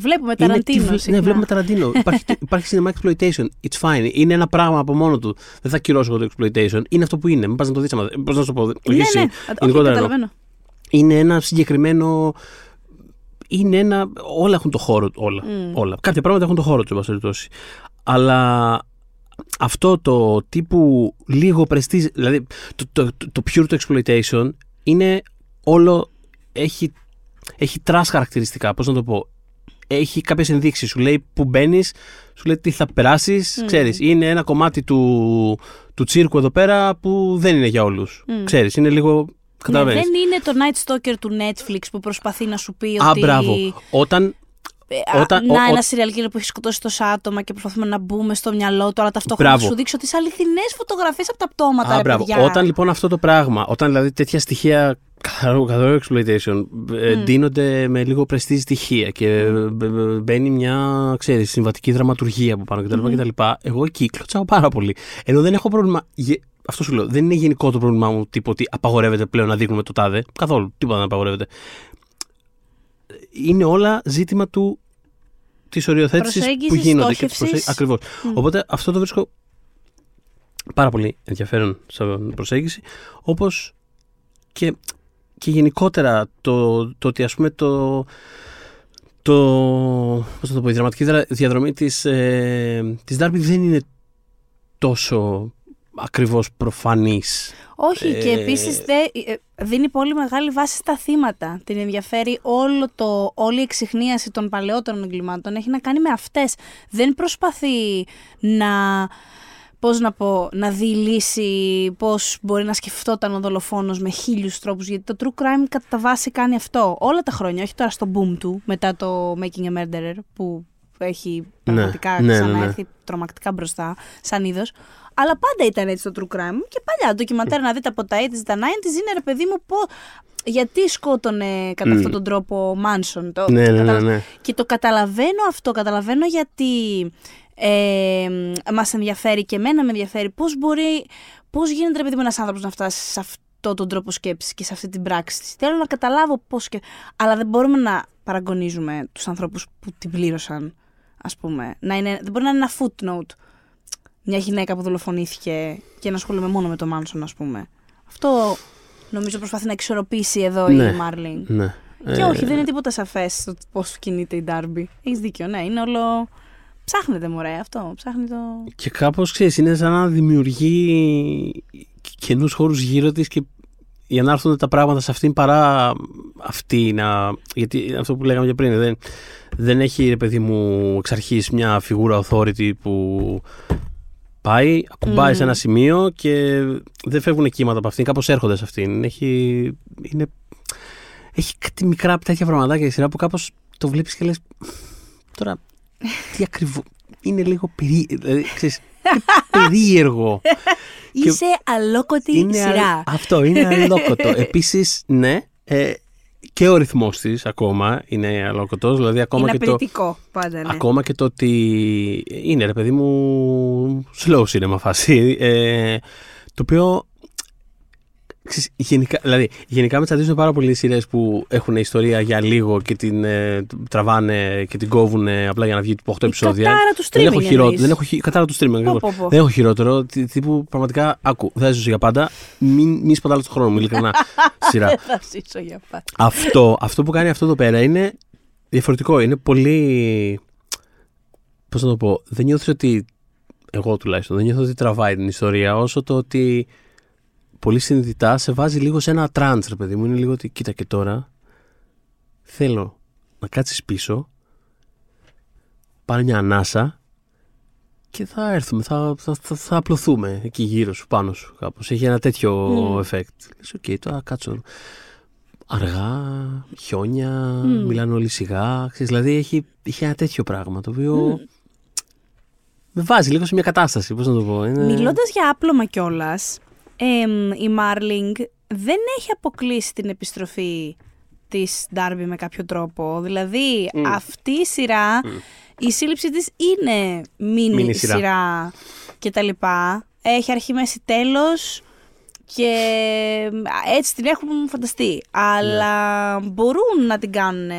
Βλέπουμε Είναι Ταραντίνο. τι βλέ- συχνά. Ναι, βλέπουμε Ταραντίνο. υπάρχει, υπάρχει cinema exploitation. It's fine. Είναι ένα πράγμα από μόνο του. Δεν θα κυρώσω εγώ το exploitation. Είναι αυτό που είναι. Μην πας να το δεις. Πώς να σου το πω. Ναι, όχι εσύ, ναι, όχι, γενικότερα εννοώ. καταλαβαίνω. Είναι ένα συγκεκριμένο. Είναι ένα. Όλα έχουν το χώρο του. Όλα. Μμ. όλα. Κάποια πράγματα έχουν το χώρο τους, εν πάση περιπτώσει. Αλλά αυτό το τύπου λίγο πρεστίζ, δηλαδή το, το, το, το pure το exploitation είναι όλο. Έχει, έχει trash χαρακτηριστικά. Πώς να το πω. Έχει κάποιες ενδείξεις. Σου λέει που μπαίνεις, σου λέει τι θα περάσεις. Μμ. Ξέρεις, είναι ένα κομμάτι του, του τσίρκου εδώ πέρα που δεν είναι για όλους. Μμ. Ξέρεις, είναι λίγο. Ναι, Καταλαβαίνεις. δεν είναι το Night Stalker του Netflix που προσπαθεί να σου πει Α, ότι. μπράβο. Όταν. Ε, α, Όταν- να, ο- ο- ένα serial killer που έχει σκοτώσει τόσα άτομα και προσπαθούμε να μπούμε στο μυαλό του, αλλά ταυτόχρονα Μπράβο. να σου δείξω τις αληθινές φωτογραφίες από τα πτώματα. Α, ρε, μπράβο. παιδιά. Όταν λοιπόν αυτό το πράγμα, όταν δηλαδή τέτοια στοιχεία καθαρό, καθαρό exploitation ε, Μμ. ντύνονται με λίγο πρεστή στοιχεία και ε, μπ- μπ- μπαίνει μια ξέρεις, συμβατική δραματουργία από πάνω κτλ. Μμμ. κτλ. Εγώ εκεί κλωτσάω πάρα πολύ. Ενώ δεν έχω πρόβλημα. Γε- Αυτό σου λέω. Δεν είναι γενικό το πρόβλημά μου τύπο ότι απαγορεύεται πλέον να δείχνουμε το τάδε. Καθόλου. Τίποτα δεν απαγορεύεται. Είναι όλα ζήτημα του της οριοθέτησης που Προσέγγισης, γίνονται. Και της στόχευσης. προσε... Ακριβώς. Μμ. Οπότε αυτό το βρίσκω πάρα πολύ ενδιαφέρον σαν προσέγγιση. Όπως και, και γενικότερα το, το ότι ας πούμε το, το, πώς θα το πω, η δραματική δρα- διαδρομή της, ε, της Darby δεν είναι τόσο ακριβώς προφανής. Όχι, και Ε, επίση δίνει πολύ μεγάλη βάση στα θύματα. Την ενδιαφέρει όλο το, όλη η εξυχνίαση των παλαιότερων εγκλημάτων. Έχει να κάνει με αυτές. Δεν προσπαθεί να. Πώς να πω, να δει λύση πώς μπορεί να σκεφτόταν ο δολοφόνος με χίλιους τρόπους, γιατί το true crime κατά τα βάση κάνει αυτό όλα τα χρόνια, όχι τώρα στο boom του, μετά το Making a Murderer, που έχει πραγματικά ναι, ναι, ξαναέρθει τρομακτικά μπροστά, σαν είδος. Αλλά πάντα ήταν έτσι το true crime. Και παλιά, ντοκιμαντέρ να δείτε από τα 80s, τα 90s, είναι ρε παιδί μου πώ. Γιατί σκότωνε κατά Μμ. αυτόν τον τρόπο ο Μάνσον. Το, Ναι, ναι, ναι, καταλα- ναι. Και το καταλαβαίνω αυτό. Καταλαβαίνω γιατί ε, μας ενδιαφέρει και εμένα με ενδιαφέρει πώς μπορεί, πώς γίνεται ρε παιδί μου ένας άνθρωπος να φτάσει σε αυτό τον τρόπο σκέψης και σε αυτή την πράξη της. Θέλω να καταλάβω πώς και... Αλλά δεν μπορούμε να παραγωνίζουμε τους ανθρώπους που την πλήρωσαν, ας πούμε. Να είναι, δεν μπορεί να είναι ένα footnote μια γυναίκα που δολοφονήθηκε και να ασχολούμαι μόνο με το Μάνσον, ας πούμε. Αυτό νομίζω προσπαθεί να εξορροπήσει εδώ Ναι. η Μάρλιν. ναι. Και Ε, όχι, δεν είναι τίποτα σαφές στο πώς κινείται η Ντάρμπι. Έχεις δίκιο, ναι. Είναι όλο. Ψάχνετε, μωρέ, αυτό. Ψάχνει το. Και κάπως, ξέρεις, είναι σαν να δημιουργεί καινούς χώρους γύρω της και για να έρθουν τα πράγματα σε αυτήν παρά αυτή να... Γιατί αυτό που λέγαμε και πριν, δεν, δεν έχει, ρε παιδί μου, εξ αρχής μια φιγούρα authority που Πάει, ακουμπάει Μμμ. σε ένα σημείο και δεν φεύγουν κύματα από αυτήν. Κάπως έρχονται σε αυτήν. Έχει, είναι, έχει κάτι μικρά τέτοια πραγματάκια η σειρά που κάπως το βλέπεις και λες. Τώρα, τι ακριβώ. Είναι λίγο περί... δηλαδή, ξέρεις, είναι περίεργο. (laughs) Και- Είσαι αλόκοτη είναι σειρά. α- Αυτό, είναι αλόκοτο. (laughs) Επίσης, ναι, ε, και ο ρυθμός της ακόμα είναι αλόκοτος. Δηλαδή, ακόμα είναι και το, απαιτητικό πάντα, ναι. Ακόμα και το ότι είναι ρε παιδί μου slow cinema φάση ε, το οποίο ξέρεις, γενικά, δηλαδή, γενικά με τσαντίζουν πάρα πολλοί σειρές που έχουν ιστορία για λίγο και την ε, τραβάνε και την κόβουν απλά για να βγει από 8 Η επεισόδια. κατάρα του δεν έχω streaming χειρότερο. εννοείς. Δεν έχω, χει- κατάρα του streaming. Πω, ακριβώς. πω, πω. Δεν έχω χειρότερο. Τι- Τύπου πραγματικά, άκου, δεν θα ζήσω για πάντα. Μην, μην σπατάλω το χρόνο μου, ειλικρινά. (laughs) σειρά. Δεν θα ζήσω για πάντα. αυτό, αυτό που κάνει αυτό εδώ πέρα είναι διαφορετικό. Είναι πολύ. Πώς να το πω, δεν νιώθεις ότι. Εγώ τουλάχιστον δεν νιώθω ότι τραβάει την ιστορία όσο το ότι πολύ συνειδητά σε βάζει λίγο σε ένα τραντ, ρε παιδί μου. Είναι λίγο ότι κοίτα και τώρα θέλω να κάτσεις πίσω, πάρε μια ανάσα και θα έρθουμε, θα, θα, θα, θα απλωθούμε εκεί γύρω σου, πάνω σου κάπως. Έχει ένα τέτοιο Μμμ. effect. Λες, οκ, τώρα κάτσω αργά, χιόνια, Μμ. μιλάνε όλοι σιγά. Ξέρεις, δηλαδή έχει, έχει ένα τέτοιο πράγμα το οποίο Μμ. με βάζει λίγο σε μια κατάσταση. Πώς να το πω. Είναι... Μιλώντας για άπλωμα κιόλας, η Μάρλινγκ δεν έχει αποκλείσει την επιστροφή της Ντάρμπι με κάποιο τρόπο. Δηλαδή, Μμ. αυτή η σειρά, η σύλληψη της είναι μίνι Μίνι σειρά. σειρά και τα λοιπά. Έχει αρχή, μέση, τέλος και έτσι την έχουν φανταστεί. Αλλά μπορούν να την κάνουν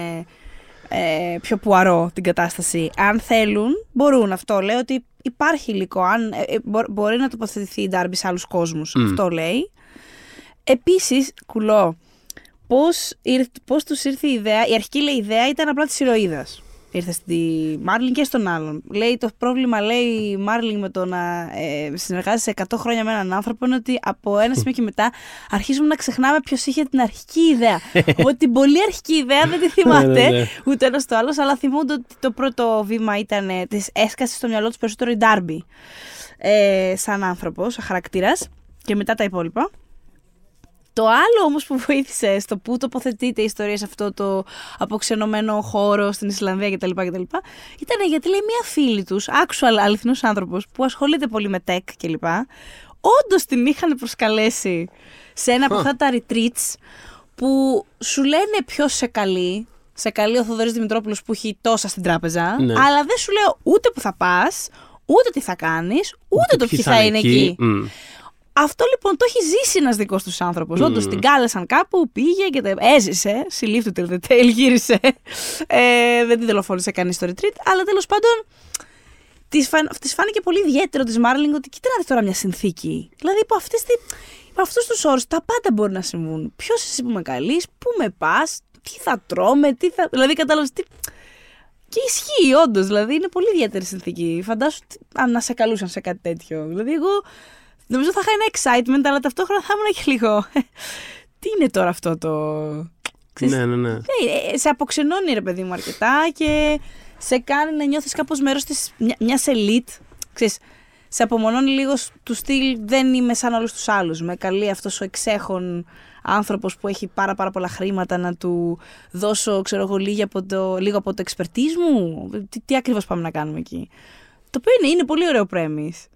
ε, πιο πουαρό την κατάσταση. Αν θέλουν, μπορούν αυτό. Λέω ότι υπάρχει υλικό. Αν, ε, ε, μπο- μπορεί να τοποθετηθεί η Ντάρμπι σε άλλους κόσμους. Μμ. Αυτό λέει. Επίσης, κουλό, πώς, ήρθ, πώς τους ήρθε η ιδέα. Η αρχική λέει ιδέα ήταν απλά της ηρωίδας. Ήρθε στη Μάρλιν και στον άλλον. Λέει το πρόβλημα, λέει η Μάρλιν με το να ε, συνεργάζεσαι 100 χρόνια με έναν άνθρωπο είναι ότι από ένα σημείο και μετά αρχίζουμε να ξεχνάμε ποιος είχε την αρχική ιδέα. ότι την πολύ αρχική ιδέα δεν τη θυμάται Ναι, ναι, ναι. ούτε ένας το άλλος, αλλά θυμούνται ότι το πρώτο βήμα ήταν. Ε, της έσκασε στο μυαλό τους περισσότερο η Ντάρμπι. Ε, σαν άνθρωπος, σαν χαρακτήρας. Και μετά τα υπόλοιπα. Το άλλο όμως που βοήθησε στο που τοποθετείται η ιστορία σε αυτό το αποξενωμένο χώρο στην Ισλανδία κτλ. κτλ ήταν γιατί λέει μία φίλη τους, actual αληθινός άνθρωπος που ασχολείται πολύ με tech κλπ. Όντως την είχαν προσκαλέσει σε ένα από Α. αυτά τα retreats που σου λένε ποιος σε καλεί. Σε καλεί ο Θοδωρής Δημητρόπουλος που έχει τόσα στην τράπεζα. Ναι. Αλλά δεν σου λέω ούτε που θα πας, ούτε τι θα κάνεις, ούτε, το ποιοι θα είναι εκεί. Μμ. Αυτό λοιπόν το έχει ζήσει ένας δικός τους άνθρωπος. Μμμ. Όντω την κάλεσαν κάπου, πήγε και τα έζησε. Συλλήφθη το τελ γύρισε. Ε, δεν την δολοφόνησε κανείς στο retreat. Αλλά τέλος πάντων της φαν, της φάνηκε πολύ ιδιαίτερο της Μάρλινγκ ότι κοίτα να δεις τώρα μια συνθήκη. Δηλαδή υπό, αυτές τη, υπό αυτούς τους όρους τα πάντα μπορεί να συμβούν. Ποιος εσύ που με καλείς, πού με πας, τι θα τρώμε, τι θα. Δηλαδή κατάλαβες. Τι... Και ισχύει όντως. Δηλαδή είναι πολύ ιδιαίτερη συνθήκη. Φαντάσου τι- αν να σε καλούσαν σε κάτι τέτοιο. Δηλαδή εγώ νομίζω θα είχα ένα excitement, αλλά ταυτόχρονα θα ήμουν και λίγο. τι είναι τώρα αυτό το. Ξέρεις, Ναι, ναι, ναι. ε, ε, σε αποξενώνει ρε παιδί μου αρκετά και σε κάνει να νιώθεις κάπως μέρος της, μια, μιας ελίτ. Ξέρεις, σε απομονώνει λίγο σ- του στυλ δεν είμαι σαν όλους τους άλλους. Με καλεί αυτός ο εξέχων άνθρωπος που έχει πάρα πάρα πολλά χρήματα να του δώσω ξέρω εγώ λίγο από το, λίγο από το expertise μου. Τι, τι ακριβώς πάμε να κάνουμε εκεί; Το οποίο είναι, είναι πολύ ωραίο premise.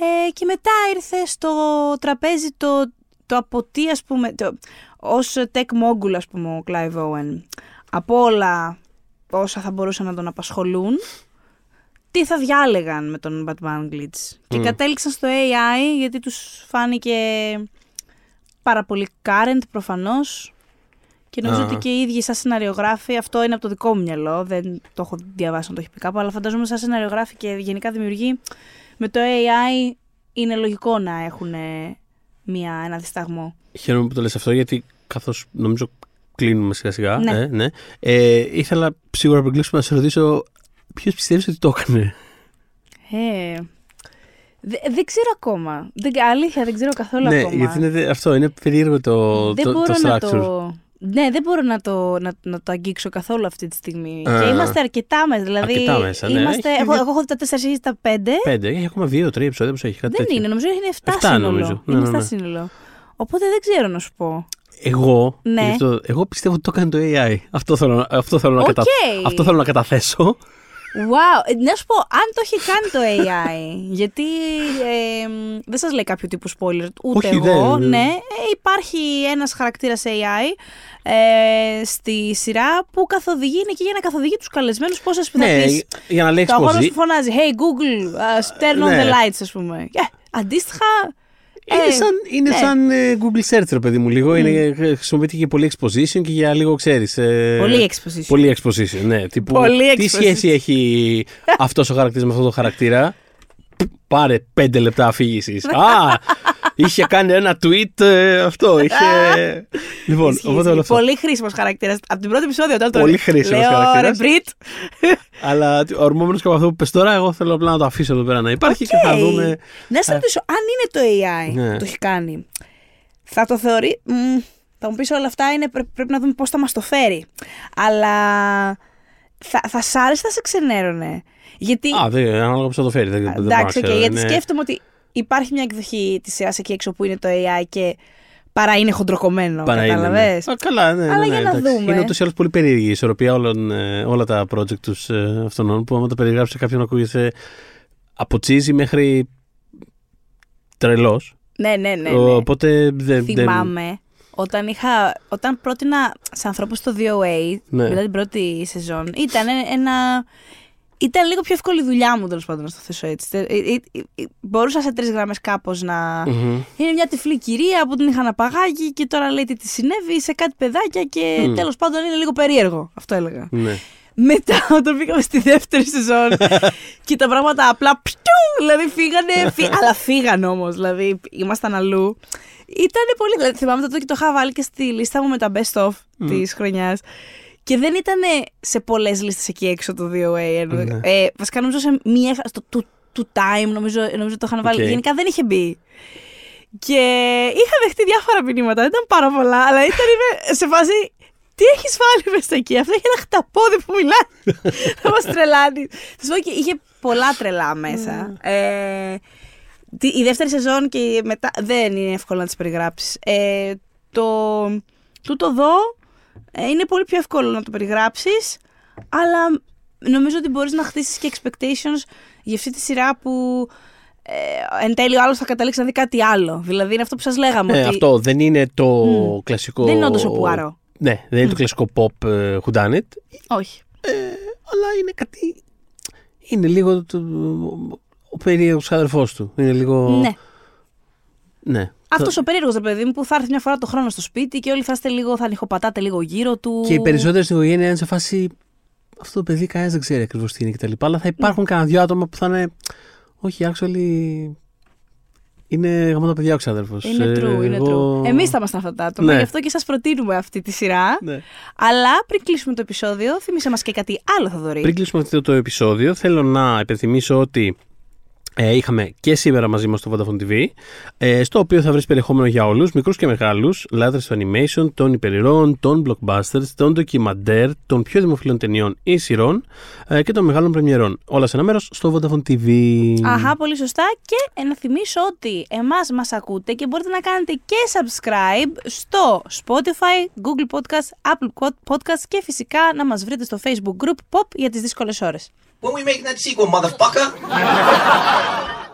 Ε, και μετά ήρθε στο τραπέζι το, το από τι ας πούμε, το, ως tech mogul ας πούμε ο Clive Owen, από όλα όσα θα μπορούσαν να τον απασχολούν, τι θα διάλεγαν με τον Batman Glitch. Και Μμ. κατέληξαν στο AI γιατί τους φάνηκε πάρα πολύ current προφανώς και νομίζω Α. ότι και οι ίδιοι σαν σεναριογράφοι, αυτό είναι από το δικό μου μυαλό, δεν το έχω διαβάσει να το έχει πει κάπου, αλλά φαντάζομαι σαν σεναριογράφοι και γενικά δημιουργοί με το AI είναι λογικό να έχουν μία, ένα δισταγμό. Χαίρομαι που το λες αυτό γιατί καθώς νομίζω κλείνουμε σιγά σιγά. Ναι. Ε, ναι. Ε, ήθελα σίγουρα πριν κλείσουμε να σε ρωτήσω ποιος πιστεύεις ότι το έκανε; Ε, δε- δεν ξέρω ακόμα. Δεν, αλήθεια, δεν ξέρω καθόλου ναι, ακόμα. γιατί είναι, αυτό είναι περίεργο το, δεν το, μπορώ το να structure. το... Ναι, δεν μπορώ να το, να, να το αγγίξω καθόλου αυτή τη στιγμή. Α. και είμαστε αρκετά μέσα. Δηλαδή, Αρκετά μέσα, ναι. Είμαστε, Έχει εγώ, δει- εγώ έχω δει τα 4 ή τα 5. Πέντε, έχει ακόμα δύο-τρία επεισόδια που έχει κάτι Δεν τέτοιο. είναι, νομίζω είναι 7, Εφτά σύνολο. νομίζω. Ναι, Είναι ναι, 7 ναι. σύνολο. Οπότε δεν ξέρω να σου πω. Εγώ, Ναι. γι' αυτό- εγώ πιστεύω ότι το έκανε το AI. Αυτό θέλω, να- αυτό θέλω, να, Οκ. κατα... αυτό θέλω να καταθέσω. Wow, ε, να σου πω, αν το έχει κάνει το AI, γιατί ε, μ, δεν σας λέει κάποιο τύπου spoiler, ούτε Όχι, εγώ, δεν- ναι, ε, υπάρχει ένας χαρακτήρας AI ε, στη σειρά που καθοδηγεί, είναι εκεί για να καθοδηγεί τους καλεσμένους πώς ας πει, θα ναι, πεις, για να λέξει το αγώνα πως που φωνάζει Hey Google, uh, turn on Ναι. the lights, ας πούμε. Ε, αντίστοιχα. Είναι, ε, σαν, είναι ναι. σαν ε, Google Search, ρε παιδί μου, λίγο. Είναι, ε, χρησιμοποιείται και πολύ exposition και για λίγο, ξέρεις... ε, Πολύ exposition. Πολύ exposition, ναι. Τύπου, Πολύ τι exposition. σχέση έχει αυτός ο χαρακτήρας με αυτόν τον χαρακτήρα; Πάρε πέντε λεπτά αφήγησης. (laughs) Α! Είχε κάνει ένα tweet ε, αυτό. Είχε... λοιπόν, Ισχύει, οπότε ισχύει. όλο αυτό. Πολύ χρήσιμος χαρακτήρας. Από την πρώτη επεισόδιο όταν το Πολύ χρήσιμος λέω, χαρακτήρας. Ρε, Μπριτ. (laughs) Αλλά ορμόμενος και από αυτό που πες τώρα, εγώ θέλω απλά να το αφήσω εδώ πέρα να υπάρχει και θα Οκ. δούμε. Να σε ρωτήσω, αν είναι το AI Ναι. που το έχει κάνει, θα το θεωρεί. μ, θα μου πεις όλα αυτά είναι, πρέ- πρέπει να δούμε πώς θα μας το φέρει. Αλλά θα, θα σ' άρεσε, θα σε ξενέρωνε. Γιατί. Α, δεν, ανάλογα πώς θα το φέρει. Δεν, δεν μπορώ να εντάξει, οκ, ξέρω, γιατί είναι- σκέφτομαι ότι υπάρχει μια εκδοχή της σειρά εκεί έξω που είναι το AI και παρά είναι χοντροκομμένο. Παρά είναι, ναι. Κατάλαβες; Α, καλά, ναι. Αλλά ναι, για ναι, να εντάξει. δούμε. Είναι ούτως ή άλλως πολύ περίεργη η ισορροπία όλων, ε, όλα τα project τους ε, αυτών που άμα τα περιγράψει σε κάποιον ακούγεσαι από τσίζι μέχρι τρελός. Ναι, ναι, ναι. ναι. Οπότε δεν. δεν- Θυμάμαι όταν, είχα, όταν πρότεινα σε ανθρώπους το DOA, Ναι. μετά την πρώτη σεζόν, ήταν ένα... Ήταν λίγο πιο εύκολη η δουλειά μου, τέλος πάντων, να το θέσω έτσι. Ε, ε, ε, ε, Μπορούσα σε τρεις γραμμές κάπως να. Μμμ. Είναι μια τυφλή κυρία που την είχαν απαγάγει και τώρα λέει τι της συνέβη σε κάτι παιδάκια και Μμ. τέλος πάντων είναι λίγο περίεργο. Αυτό έλεγα. Ναι. Μετά, (laughs) όταν πήγαμε στη δεύτερη σεζόν και τα πράγματα απλά πιου, δηλαδή φύγανε, φύ- (laughs) αλλά φύγανε όμως, δηλαδή ήμασταν αλλού. Ήταν πολύ, δηλαδή θυμάμαι τότε και το είχα βάλει και στη λίστα μου με τα best of της χρονιάς. Και δεν ήταν σε πολλές λίστες εκεί έξω το The OA. ενώ- Ναι. Ε, βασικά νομίζω σε μία, στο του, του Time νομίζω, νομίζω το είχαν βάλει. Οκ. Γενικά δεν είχε μπει. Και είχα δεχτεί διάφορα μηνύματα, δεν ήταν πάρα πολλά, αλλά ήταν είμαι σε φάση. Τι έχεις βάλει μέσα εκεί, αυτό έχει ένα χταπόδι που μιλάει. (laughs) Θα μας τρελάνει. Θα σου πω και είχε πολλά τρελά μέσα. ε, τη- η δεύτερη σεζόν και η μετά δεν είναι εύκολο να τις περιγράψεις. Ε, το τούτο εδώ ε, είναι πολύ πιο εύκολο να το περιγράψεις, αλλά νομίζω ότι μπορείς να χτίσεις και expectations για αυτή τη σειρά που ε, εν τέλει ο άλλος θα καταλήξει να δει κάτι άλλο. Δηλαδή είναι αυτό που σας λέγαμε. Ε, ότι αυτό δεν είναι το κλασικό. Δεν είναι όντως ο Πουάρο. Ναι, δεν είναι το κλασικό pop ε, whodunit, Όχι. αλλά είναι κάτι. Είναι λίγο το, ο περίεργος αδερφός του. Είναι λίγο. Ναι. ναι. Αυτός ο περίεργος ρε παιδί μου που θα έρθει μια φορά το χρόνο στο σπίτι και όλοι θα είστε λίγο, θα ανοιχοπατάτε λίγο γύρω του. Και οι περισσότερες στην οικογένεια είναι σε φάση. Αυτό το παιδί κανένας δεν ξέρει ακριβώς τι είναι κτλ. Αλλά θα υπάρχουν κανένα δυο άτομα που θα είναι. Όχι, actually. Είναι γαμμένο παιδιά ο ξάδερφος. Είναι true, είναι true. Εμείς θα ήμασταν αυτά τα άτομα, Ναι. γι' αυτό και σας προτείνουμε αυτή τη σειρά. Ναι. Αλλά πριν κλείσουμε το επεισόδιο, θύμισε μας και κάτι άλλο, θα δωρεί. Πριν κλείσουμε αυτό το επεισόδιο, θέλω να υπενθυμίσω ότι ε, είχαμε και σήμερα μαζί μας το Vodafone TV, ε, στο οποίο θα βρεις περιεχόμενο για όλους, μικρούς και μεγάλους, λάτρες του animation, των υπερηρώων, των blockbusters, των ντοκιμαντέρ, των πιο δημοφιλών ταινιών ή σειρών ε, και των μεγάλων πρεμιερών. Όλα σε ένα μέρος στο Vodafone TV. Αχά, πολύ σωστά. Και ε, να θυμίσω ότι εμάς μας ακούτε και μπορείτε να κάνετε και subscribe στο Spotify, Google Podcast, Apple Podcast και φυσικά να μας βρείτε στο Facebook group Pop για τις δύσκολες ώρες. When we making that sequel, motherfucker? (laughs)